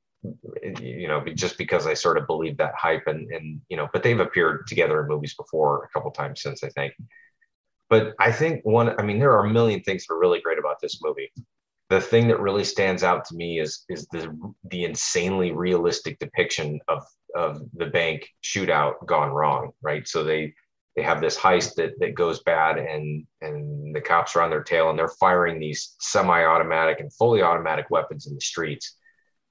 you know just because I sort of believed that hype and and you know but they've appeared together in movies before a couple times since I think. But I think one I mean there are a million things that are really great about this movie the thing that really stands out to me is is the the insanely realistic depiction of of the bank shootout gone wrong right so they they have this heist that that goes bad and and the cops are on their tail and they're firing these semi-automatic and fully automatic weapons in the streets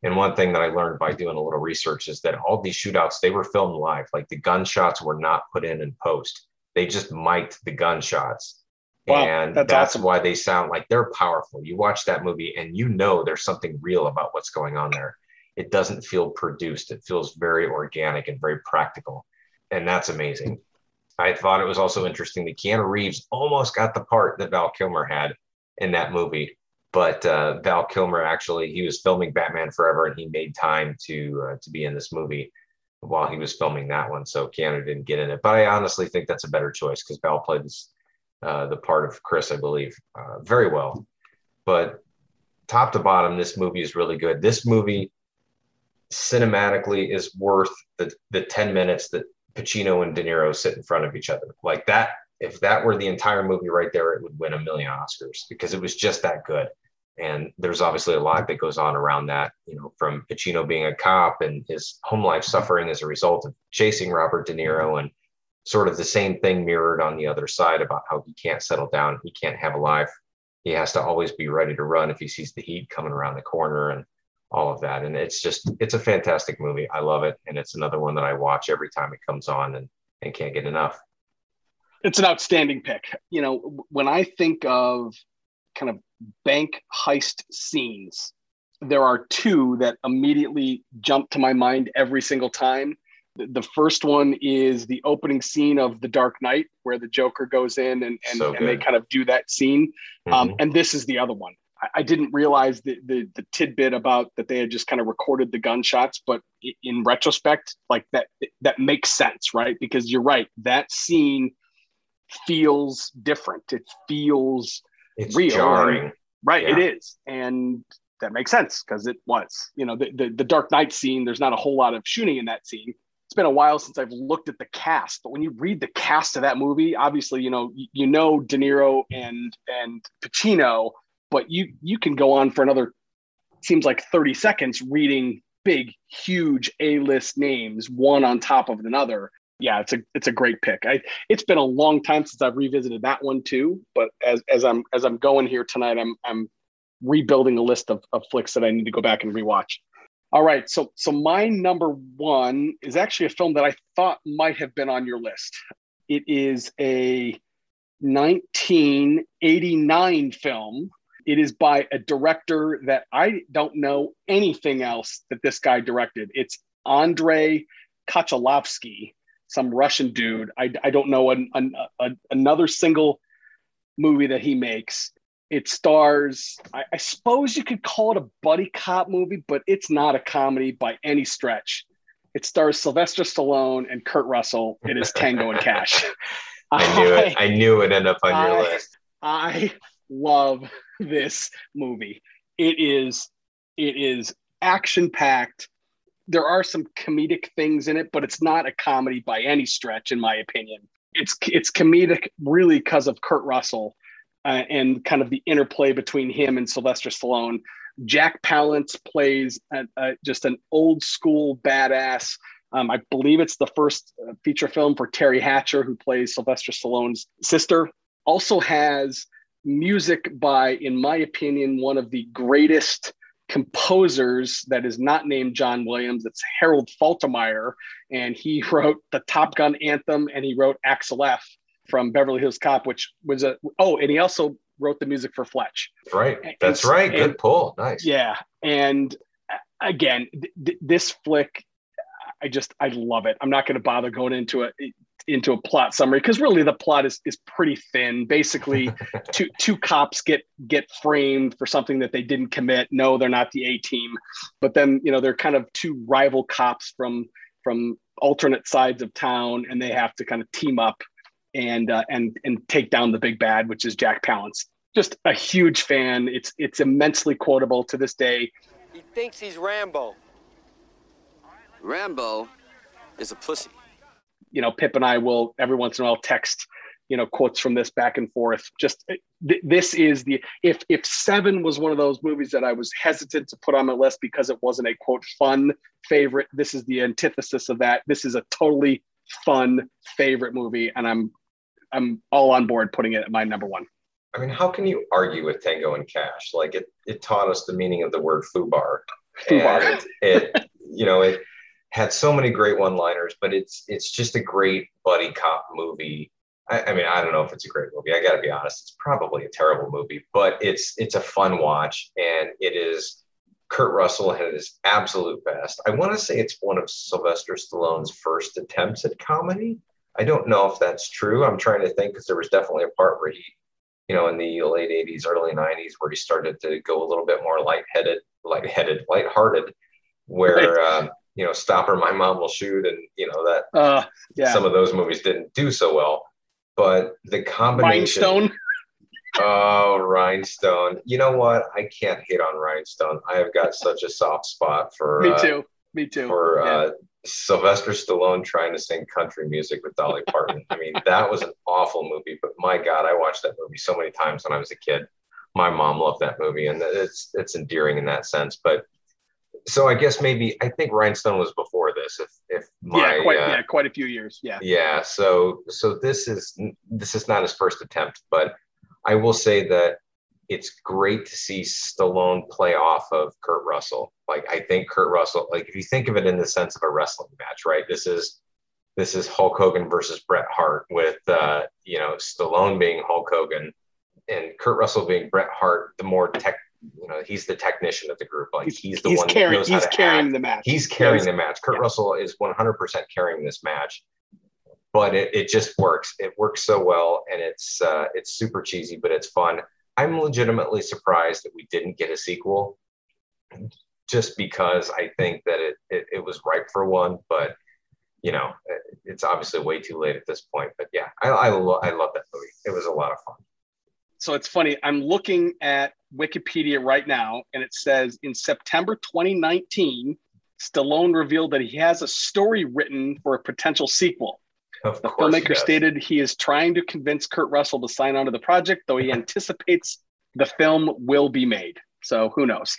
And one thing that I learned by doing a little research is that all these shootouts, they were filmed live. Like the gunshots were not put in in post. They just mic'd the gunshots. Wow, and that's, that's awesome. why they sound like they're powerful. You watch that movie and you know there's something real about what's going on there. It doesn't feel produced. It feels very organic and very practical. And that's amazing. I thought it was also interesting that Keanu Reeves almost got the part that Val Kilmer had in that movie but uh, Val Kilmer actually he was filming Batman Forever and he made time to uh, to be in this movie while he was filming that one. So Keanu didn't get in it, but I honestly think that's a better choice because Val played this, uh, the part of Chris, I believe, uh, very well. But top to bottom, this movie is really good. This movie cinematically is worth the the ten minutes that Pacino and De Niro sit in front of each other. Like that, if that were the entire movie right there, it would win a million Oscars because it was just that good and there's obviously a lot that goes on around that you know from pacino being a cop and his home life suffering as a result of chasing robert de niro and sort of the same thing mirrored on the other side about how he can't settle down he can't have a life. He has to always be ready to run if he sees the heat coming around the corner and all of that. And it's just it's a fantastic movie. I love it. And it's another one that i watch every time it comes on and, and can't get enough. It's an outstanding pick. You know when i think of kind of bank heist scenes, there are two that immediately jump to my mind every single time. The first one is the opening scene of The Dark Knight, where the Joker goes in and, and, so and they kind of do that scene. Um, mm-hmm. Um, and this is the other one. I, I didn't realize the, the, the tidbit about that they had just kind of recorded the gunshots, but in retrospect, like that that makes sense, right? Because you're right, that scene feels different. It feels it's real. Jarring. And, right, yeah. it is, and that makes sense because it was. You know, the, the the Dark Knight scene. There's not a whole lot of shooting in that scene. It's been a while since I've looked at the cast, but when you read the cast of that movie, obviously, you know, you, know De Niro and and Pacino, but you you can go on for another seems like 30 seconds reading big, huge A-list names, one on top of another yeah, it's a it's a great pick. I it's been a long time since I've revisited that one too. But as as I'm as I'm going here tonight, I'm I'm rebuilding a list of, of flicks that I need to go back and rewatch. All right, so so my number one is actually a film that I thought might have been on your list. It is a 1989 film. It is by a director that I don't know anything else that this guy directed. It's Andrei Konchalovsky some Russian dude. I, I don't know an, an, a, another single movie that he makes. It stars, I, I, suppose you could call it a buddy cop movie, but it's not a comedy by any stretch. It stars Sylvester Stallone and Kurt Russell. It is Tango and Cash. I knew it. I knew it ended up on your list. I love this movie. It is it is action packed there are some comedic things in it, but it's not a comedy by any stretch, in my opinion. It's it's comedic really because of Kurt Russell uh, and kind of the interplay between him and Sylvester Stallone. Jack Palance plays a, a, just an old school badass. Um, I believe it's the first uh, feature film for Teri Hatcher, who plays Sylvester Stallone's sister. Also has music by, in my opinion, one of the greatest composers that is not named John Williams. It's Harold Faltermeyer, and he wrote the Top Gun anthem and he wrote Axel F from Beverly Hills Cop, which was a oh, and he also wrote the music for Fletch. Right, that's and, right. Good and, pull. Nice. Yeah, and again, th- this flick, I just I love it. I'm not going to bother going into a into a plot summary because really the plot is is pretty thin. Basically, two two cops get get framed for something that they didn't commit. No, they're not the A team, but then you know they're kind of two rival cops from from alternate sides of town, and they have to kind of team up and uh, and and take down the big bad, which is Jack Palance. Just a huge fan. It's it's immensely quotable to this day. He thinks he's Rambo. Rambo is a pussy you know, Pip and I will every once in a while text, you know, quotes from this back and forth. Just th- this is the if if Seven was one of those movies that I was hesitant to put on my list because it wasn't a quote fun favorite. This is the antithesis of that. This is a totally fun favorite movie, and I'm I'm all on board putting it at my number one. I mean, how can you argue with Tango and Cash? Like it, it taught us the meaning of the word FUBAR. And it you know it had so many great one-liners, but it's it's just a great buddy cop movie. I, I mean, I don't know if it's a great movie. I got to be honest; it's probably a terrible movie, but it's it's a fun watch, and it is Kurt Russell at his absolute best. I want to say it's one of Sylvester Stallone's first attempts at comedy. I don't know if that's true. I'm trying to think because there was definitely a part where he, you know, in the late 80s, early 90s, where he started to go a little bit more lightheaded, lightheaded, lighthearted, where, Right. um, you know, Stop! Or, My Mom Will Shoot, and, you know, that Uh, yeah. some of those movies didn't do so well. But the combination. Rhinestone. Oh, Rhinestone. You know what? I can't hate on Rhinestone. I have got such a soft spot for Me uh, too. Me too. for Yeah. uh, Sylvester Stallone trying to sing country music with Dolly Parton. I mean, that was an awful movie, but my God, I watched that movie so many times when I was a kid. My mom loved that movie, and it's it's endearing in that sense. But so I guess maybe I think Rhinestone was before this. If if my yeah, quite uh, yeah, quite a few years. Yeah. yeah so so this is this is not his first attempt but i will say that it's great to see stallone play off of kurt russell like i think kurt russell like if you think of it in the sense of a wrestling match right this is this is hulk hogan versus bret hart with uh you know stallone being hulk hogan and kurt russell being bret hart the more tech you know he's the technician of the group like he's, the he's one carrying. that knows He's carrying act the match. he's carrying Yes. the match. Kurt Yeah. Russell is 100% carrying this match, but it, it just works. It works so well, and it's uh, it's super cheesy, but it's fun. I'm legitimately surprised that we didn't get a sequel, just because I think that it it, it was ripe for one, but. You know, it's obviously way too late at this point. But yeah, I I, lo- I love that movie. It was a lot of fun. so it's funny. I'm looking at Wikipedia right now, and it says in September 2019, Stallone revealed that he has a story written for a potential sequel. Of The filmmaker stated he is trying to convince Kurt Russell to sign on to the project, though he anticipates the film will be made. So who knows?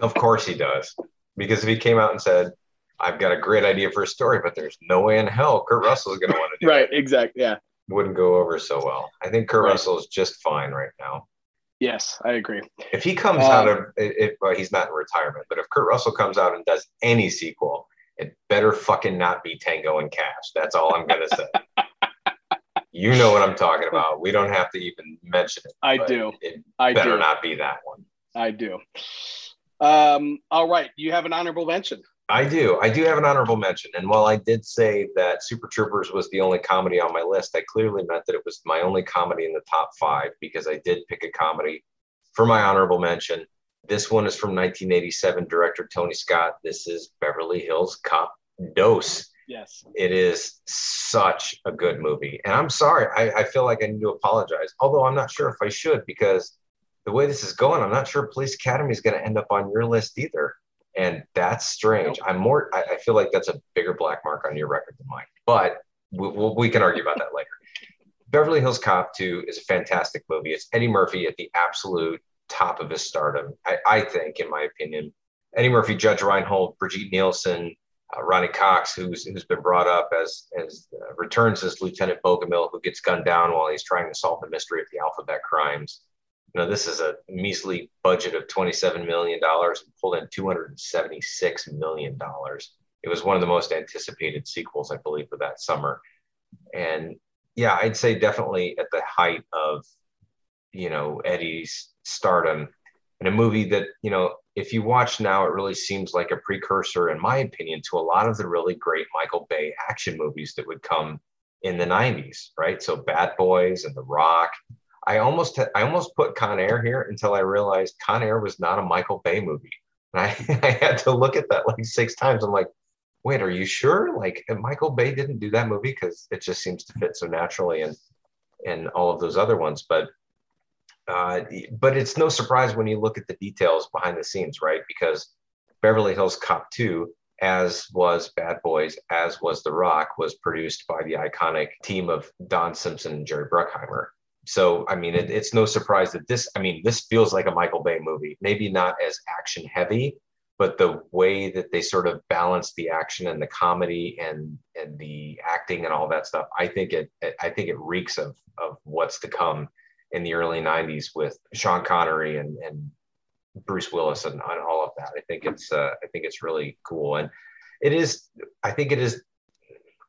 Of course he does. Because if he came out and said, I've got a great idea for a story, but there's no way in hell Kurt Russell is going to want to do it. Right. Exactly. Yeah. wouldn't go over so well. I think Kurt Right. Russell is just fine right now. Yes, I agree. If he comes Um, out of, if well, he's not in retirement, but if Kurt Russell comes out and does any sequel, it better fucking not be Tango and Cash. That's all I'm to say. you know what I'm talking about. We don't have to even mention it. I do. It I better do. not be that one. I do. Um, all right. You have an honorable mention. I do. I do have an honorable mention. And while I did say that Super Troopers was the only comedy on my list, I clearly meant that it was my only comedy in the top five because I did pick a comedy for my honorable mention. This one is from 1987, director Tony Scott. This is Beverly Hills Cop Dose. Yes. It is such a good movie. And I'm sorry, I, I feel like I need to apologize, although I'm not sure if I should because the way this is going, I'm not sure Police Academy is going to end up on your list either. And that's strange. I'm more, I, I feel like that's a bigger black mark on your record than mine, but we, we, we can argue about that later. Beverly Hills Cop 2 is a fantastic movie. It's Eddie Murphy at the absolute top of his stardom, I, I think, in my opinion. Eddie Murphy, Judge Reinhold, Brigitte Nielsen, uh, Ronny Cox, who's who's been brought up as as uh, returns as Lieutenant Bogomil, who gets gunned down while he's trying to solve the mystery of the alphabet crimes. You know, this is a measly budget of twenty-seven million dollars and pulled in two hundred and seventy-six million dollars. It was one of the most anticipated sequels, I believe, for that summer. And yeah, I'd say definitely at the height of you know Eddie's stardom in a movie that you know if you watch now it really seems like a precursor in my opinion to a lot of the really great michael bay action movies that would come in the 90s right? So bad boys and the rock. I almost i almost put con air here until i realized con air was not a michael bay movie. And i, I had to look at that like six times. I'm like wait are you sure? Like michael bay didn't do that movie? Because it just seems to fit so naturally and and all of those other ones. But uh, but it's no surprise when you look at the details behind the scenes, right? Because Beverly Hills Cop 2, as was Bad Boys, as was The Rock, was produced by the iconic team of Don Simpson and Jerry Bruckheimer. So, I mean, it, it's no surprise that this, I mean, this feels like a Michael Bay movie, maybe not as action heavy, but the way that they sort of balance the action and the comedy and and the acting and all that stuff, I think it, I think it reeks of of what's to come in the early 90s with Sean Connery and, and Bruce Willis and on all of that. I think it's uh, I think it's really cool, and it is. I think it is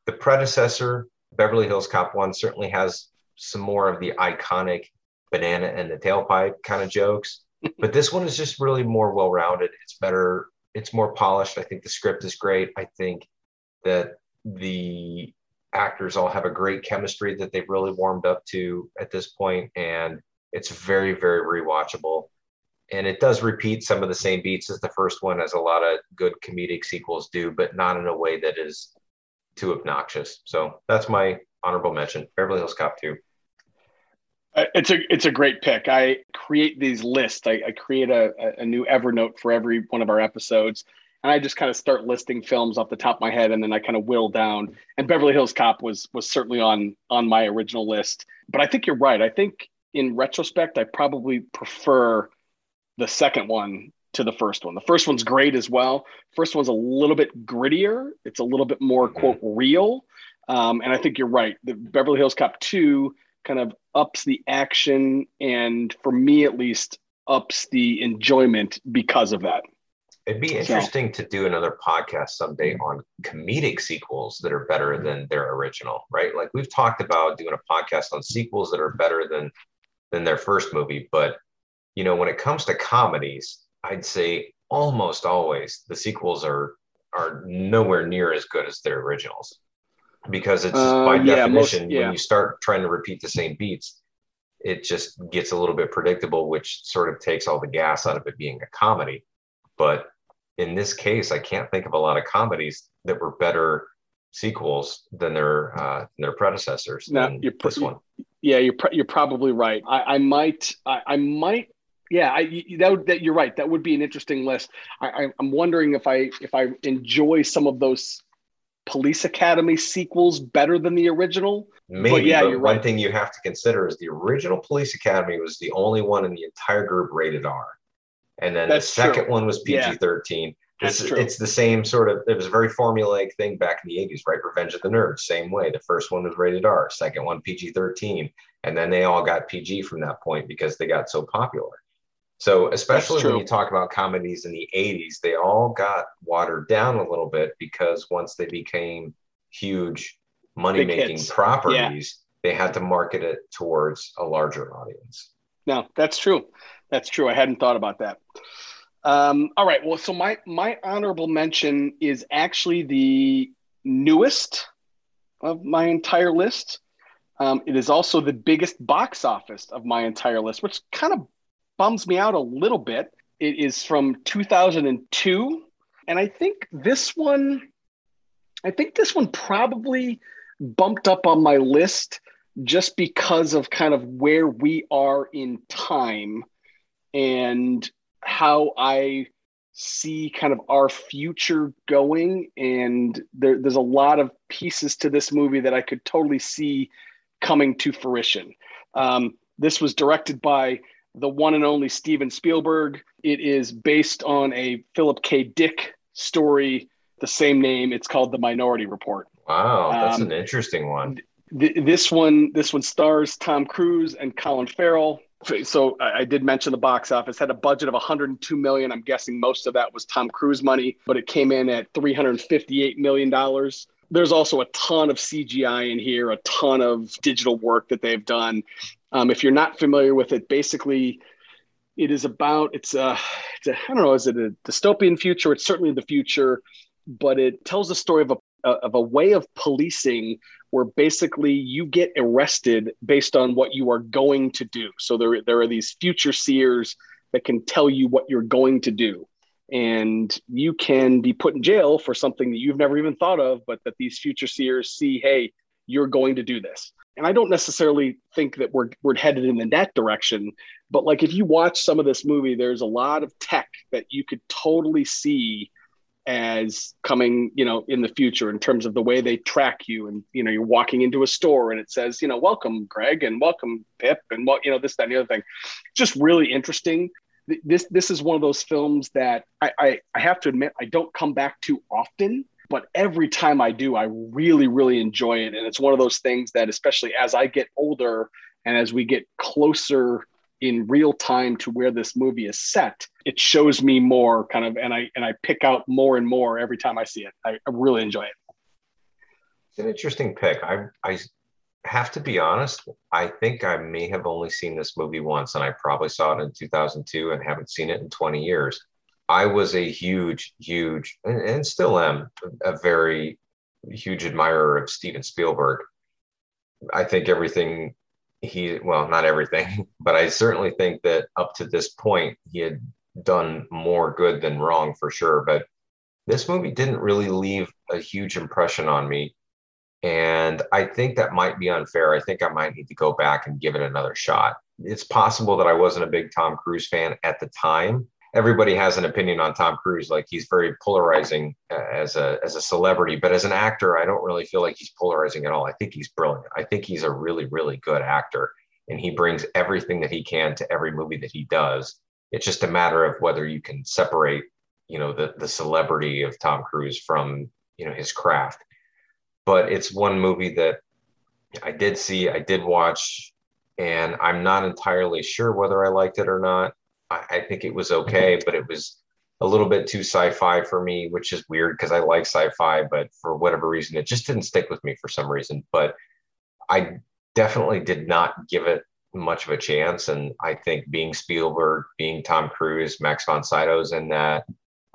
the predecessor. Beverly Hills Cop One certainly has some more of the iconic banana and the tailpipe kind of jokes, but this one is just really more well rounded. It's better. It's more polished. I think the script is great. I think that the actors all have a great chemistry that they've really warmed up to at this point, and it's very very rewatchable and it does repeat some of the same beats as the first one, as a lot of good comedic sequels do, but not in a way that is too obnoxious. So that's my honorable mention. Beverly Hills Cop 2. Uh, it's a it's a great pick. I create these lists. I, I create a, a new Evernote for every one of our episodes, and I just kind of start listing films off the top of my head, and then I kind of whittle down. And Beverly Hills Cop was was certainly on on my original list. But I think you're right. I think in retrospect, I probably prefer the second one to the first one. The first one's great as well. First one's a little bit grittier. It's a little bit more mm-hmm. quote real. Um, and I think you're right. The Beverly Hills Cop 2 kind of ups the action and for me at least ups the enjoyment because of that. It'd be interesting to do another podcast someday on comedic sequels that are better than their original, right? Like we've talked about doing a podcast on sequels that are better than than their first movie, but you know, when it comes to comedies, I'd say almost always the sequels are are nowhere near as good as their originals because it's uh, by yeah, definition most, yeah. when you start trying to repeat the same beats it just gets a little bit predictable which sort of takes all the gas out of it being a comedy but in this case i can't think of a lot of comedies that were better sequels than their uh, than their predecessors now, than this one yeah you're, you're probably right i, I might I, I might yeah, I, that, would, that you're right. That would be an interesting list. I, I'm wondering if I if I enjoy some of those Police Academy sequels better than the original. Maybe, but yeah, but you're one right. thing you have to consider is the original Police Academy was the only one in the entire group rated R, and then That's the second true. one was PG-13. Yeah. It's, it's the same sort of it was a very formulaic thing back in the 80s right revenge of the nerds same way the first one was rated r second one pg-13 and then they all got pg from that point because they got so popular so, especially when you talk about comedies in the 80s, they all got watered down a little bit because once they became huge money making properties, yeah. they had to market it towards a larger audience. No, that's true. That's true. I hadn't thought about that. Um, all right. Well, so my my honorable mention is actually the newest of my entire list. Um, it is also the biggest box office of my entire list, which kind of bums me out a little bit. It is from 2002. And I think this one, I think this one probably bumped up on my list just because of kind of where we are in time and how I see kind of our future going. And there, there's a lot of pieces to this movie that I could totally see coming to fruition. Um, this was directed by the one and only Steven Spielberg. It is based on a Philip K. Dick story, the same name. It's called The Minority Report. Wow, that's um, an interesting one. Th- this one, this one stars Tom Cruise and Colin Farrell. So I, did mention the box office had a budget of 102 million. I'm guessing most of that was Tom Cruise money, but it came in at 358 million dollars there's also a ton of CGI in here, a ton of digital work that they've done. Um, if you're not familiar with it, basically, it is about it's a, it's a I don't know is it a dystopian future? It's certainly the future, but it tells the story of a of a way of policing where basically you get arrested based on what you are going to do. So there there are these future seers that can tell you what you're going to do. And you can be put in jail for something that you've never even thought of, but that these future seers see, hey, you're going to do this and I don't necessarily think that we're we're headed in that direction. But like if you watch some of this movie, there's a lot of tech that you could totally see as coming, you know, in the future in terms of the way they track you. And you know, you're walking into a store and it says, you know, welcome Greg and welcome Pip and what you know this that and the other thing. Just really interesting. This this is one of those films that I, I, I have to admit I don't come back to often but every time I do, I really, really enjoy it. And it's one of those things that, especially as I get older and as we get closer in real time to where this movie is set, it shows me more kind of, and I and I pick out more and more every time I see it. I, I really enjoy it. It's an interesting pick. I I have to be honest. I think I may have only seen this movie once, and I probably saw it in 2002 and haven't seen it in 20 years. I was a huge, huge, and, and still am a very huge admirer of Steven Spielberg. I think everything he, well, not everything, but I certainly think that up to this point, he had done more good than wrong for sure. But this movie didn't really leave a huge impression on me. And I think that might be unfair. I think I might need to go back and give it another shot. It's possible that I wasn't a big Tom Cruise fan at the time, everybody has an opinion on Tom Cruise. Like he's very polarizing uh, as a as a celebrity, but as an actor, I don't really feel like he's polarizing at all. I think he's brilliant. I think he's a really really good actor, and he brings everything that he can to every movie that he does. It's just a matter of whether you can separate, you know, the the celebrity of Tom Cruise from you know his craft. But it's one movie that I did see, I did watch, and I'm not entirely sure whether I liked it or not I, I think it was okay, but it was a little bit too sci-fi for me, which is weird because I like sci-fi, but for whatever reason, it just didn't stick with me for some reason. But I definitely did not give it much of a chance. And I think being Spielberg, being Tom Cruise, Max von Sydow's in that,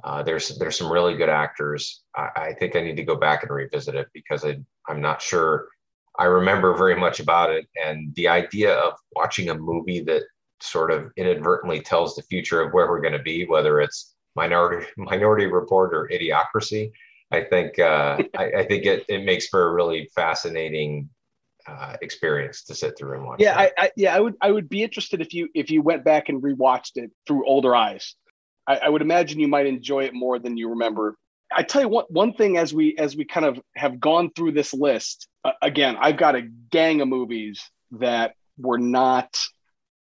uh, there's there's some really good actors. I, I, think I need to go back and revisit it because I, I'm not sure I remember very much about it. And the idea of watching a movie that sort of inadvertently tells the future of where we're going to be, whether it's Minority Minority Report or Idiocracy. I think uh, I, I, think it, it makes for a really fascinating uh, experience to sit through and watch. Yeah, I, I, yeah, I would I would be interested if you if you went back and rewatched it through older eyes. I, I would imagine you might enjoy it more than you remember. I tell you what, one thing as we as we kind of have gone through this list uh, again, I've got a gang of movies that were not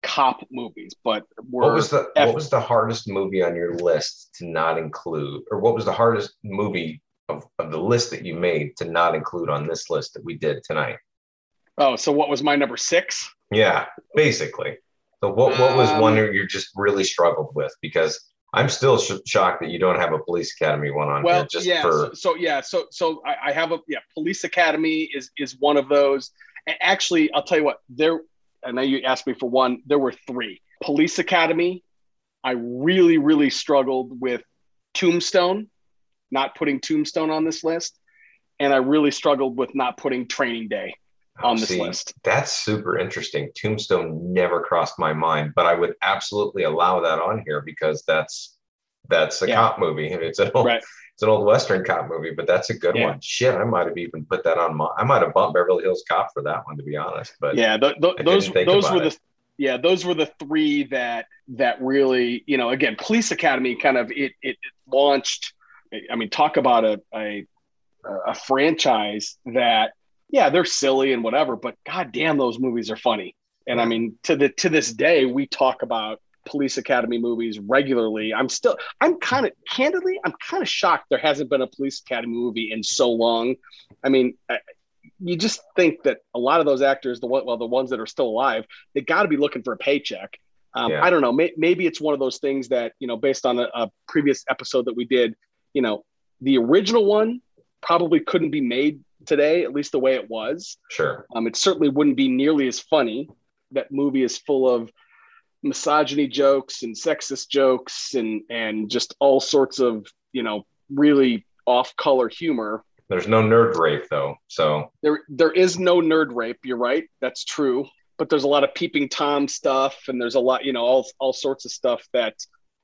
cop movies, but what was the what was the hardest movie on your list to not include, or what was the hardest movie of, of the list that you made to not include on this list that we did tonight? Oh, so what was my number six? Yeah, basically. So what what was um, one that you just really struggled with? Because I'm still sh- shocked that you don't have a Police Academy one on well, here. Just yeah, for... so, so, yeah, so so I, I have a yeah, Police Academy is is one of those. And actually, I'll tell you what there I know you asked me for one. There were three. Police Academy. I really, really struggled with Tombstone, not putting Tombstone on this list, and I really struggled with not putting Training Day oh, on this see, list. That's super interesting. Tombstone never crossed my mind, but I would absolutely allow that on here because that's that's a yeah. cop movie. It's an old, right it's an old Western cop movie, but that's a good yeah. one. Shit, I might have even put that on my. I might have bumped Beverly Hills Cop for that one, to be honest. But yeah, those those were it. the yeah those were the three that that really you know again Police Academy kind of it it, it launched. I mean, talk about a, a a franchise that yeah they're silly and whatever, but god damn those movies are funny. And I mean, to the to this day, we talk about police academy movies regularly. I'm still i'm kind of candidly i'm kind of shocked there hasn't been a police academy movie in so long. I mean I, you just think that a lot of those actors the one well the ones that are still alive they got to be looking for a paycheck. Um, yeah. i don't know may, maybe it's one of those things that you know based on a, a previous episode that we did you know the original one probably couldn't be made today at least the way it was. Sure. Um, it certainly wouldn't be nearly as funny. That movie is full of misogyny jokes and sexist jokes and and just all sorts of you know really off color humor. There's no nerd rape though so. There there is no nerd rape you're right that's true. But there's a lot of peeping tom stuff and there's a lot you know all all sorts of stuff that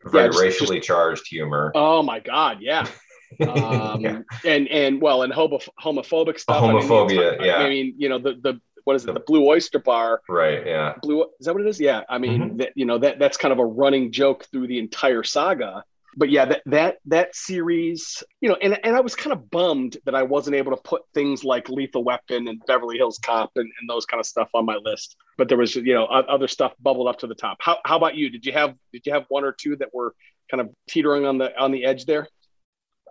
very yeah, just, racially just, charged humor. Oh my god yeah. Um, yeah. and and well and homo- homophobic stuff homophobia I mean, yeah i mean you know the the what is it, the Blue Oyster Bar? Right. Yeah. Blue is that what it is? Yeah. I mean, mm-hmm. that you know that that's kind of a running joke through the entire saga. But yeah, that that that series, you know, and and I was kind of bummed that I wasn't able to put things like Lethal Weapon and Beverly Hills Cop and, and those kind of stuff on my list. But there was, you know, other stuff bubbled up to the top. How how about you? Did you have did you have one or two that were kind of teetering on the on the edge there?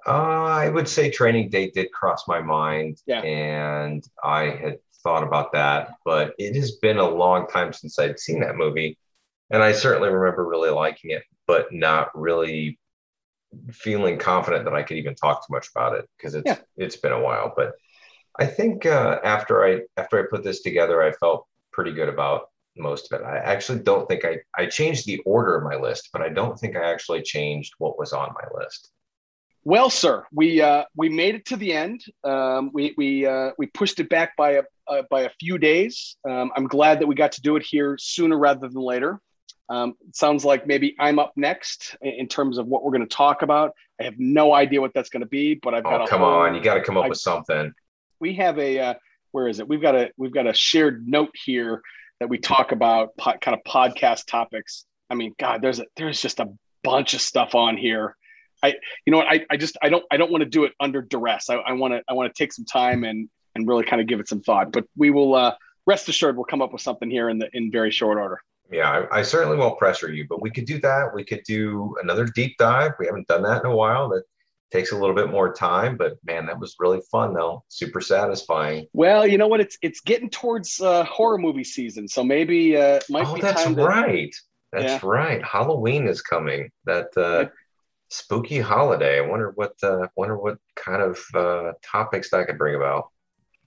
Uh, I would say Training Day did cross my mind, yeah. and I had thought about that, but it has been a long time since I'd seen that movie. and I certainly remember really liking it, but not really feeling confident that I could even talk too much about it because it's Yeah. it's been a while. But I think uh, after I after I put this together, I felt pretty good about most of it. I actually don't think I I changed the order of my list, but I don't think I actually changed what was on my list. Well, sir, we uh, we made it to the end. Um, we we uh, we pushed it back by a uh, by a few days. Um, I'm glad that we got to do it here sooner rather than later. Um, it sounds like maybe I'm up next in, terms of what we're going to talk about. I have no idea what that's going to be, but I've got Oh come whole- on, you got to come up I- with something. we have a uh, where is it? We've got a we've got a shared note here that we talk about po- kind of podcast topics. I mean, God, there's a there's just a bunch of stuff on here. I you know what I, I just I don't I don't want to do it under duress. I, I want to I want to take some time and and really kind of give it some thought. But we will uh, rest assured we'll come up with something here in the in very short order. Yeah, I, I certainly won't pressure you, but we could do that. We could do another deep dive. We haven't done that in a while. That takes a little bit more time, but man, that was really fun though. Super satisfying. Well, you know what? It's it's getting towards uh, horror movie season, so maybe uh, might oh, be that's time to right. That's Yeah. right. Halloween is coming. That uh, spooky holiday. I wonder what uh, wonder what kind of uh, topics that could bring about.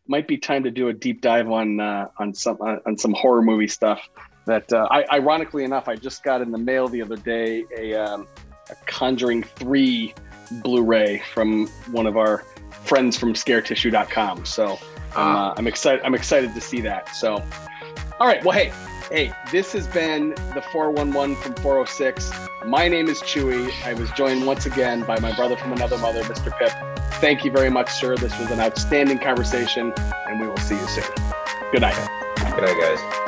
might be time to do a deep dive on uh, on some on, on some horror movie stuff. That uh, I, ironically enough, I just got in the mail the other day a, um, a Conjuring Three Blu-ray from one of our friends from ScareTissue.com. So I'm, Ah, uh, I'm excited. I'm excited to see that. So, all right. Well, hey, hey, this has been the 411 from 406. My name is Chewie. I was joined once again by my brother from another mother, Mr. Pip. Thank you very much, sir. This was an outstanding conversation, and we will see you soon. Good night. good night, guys.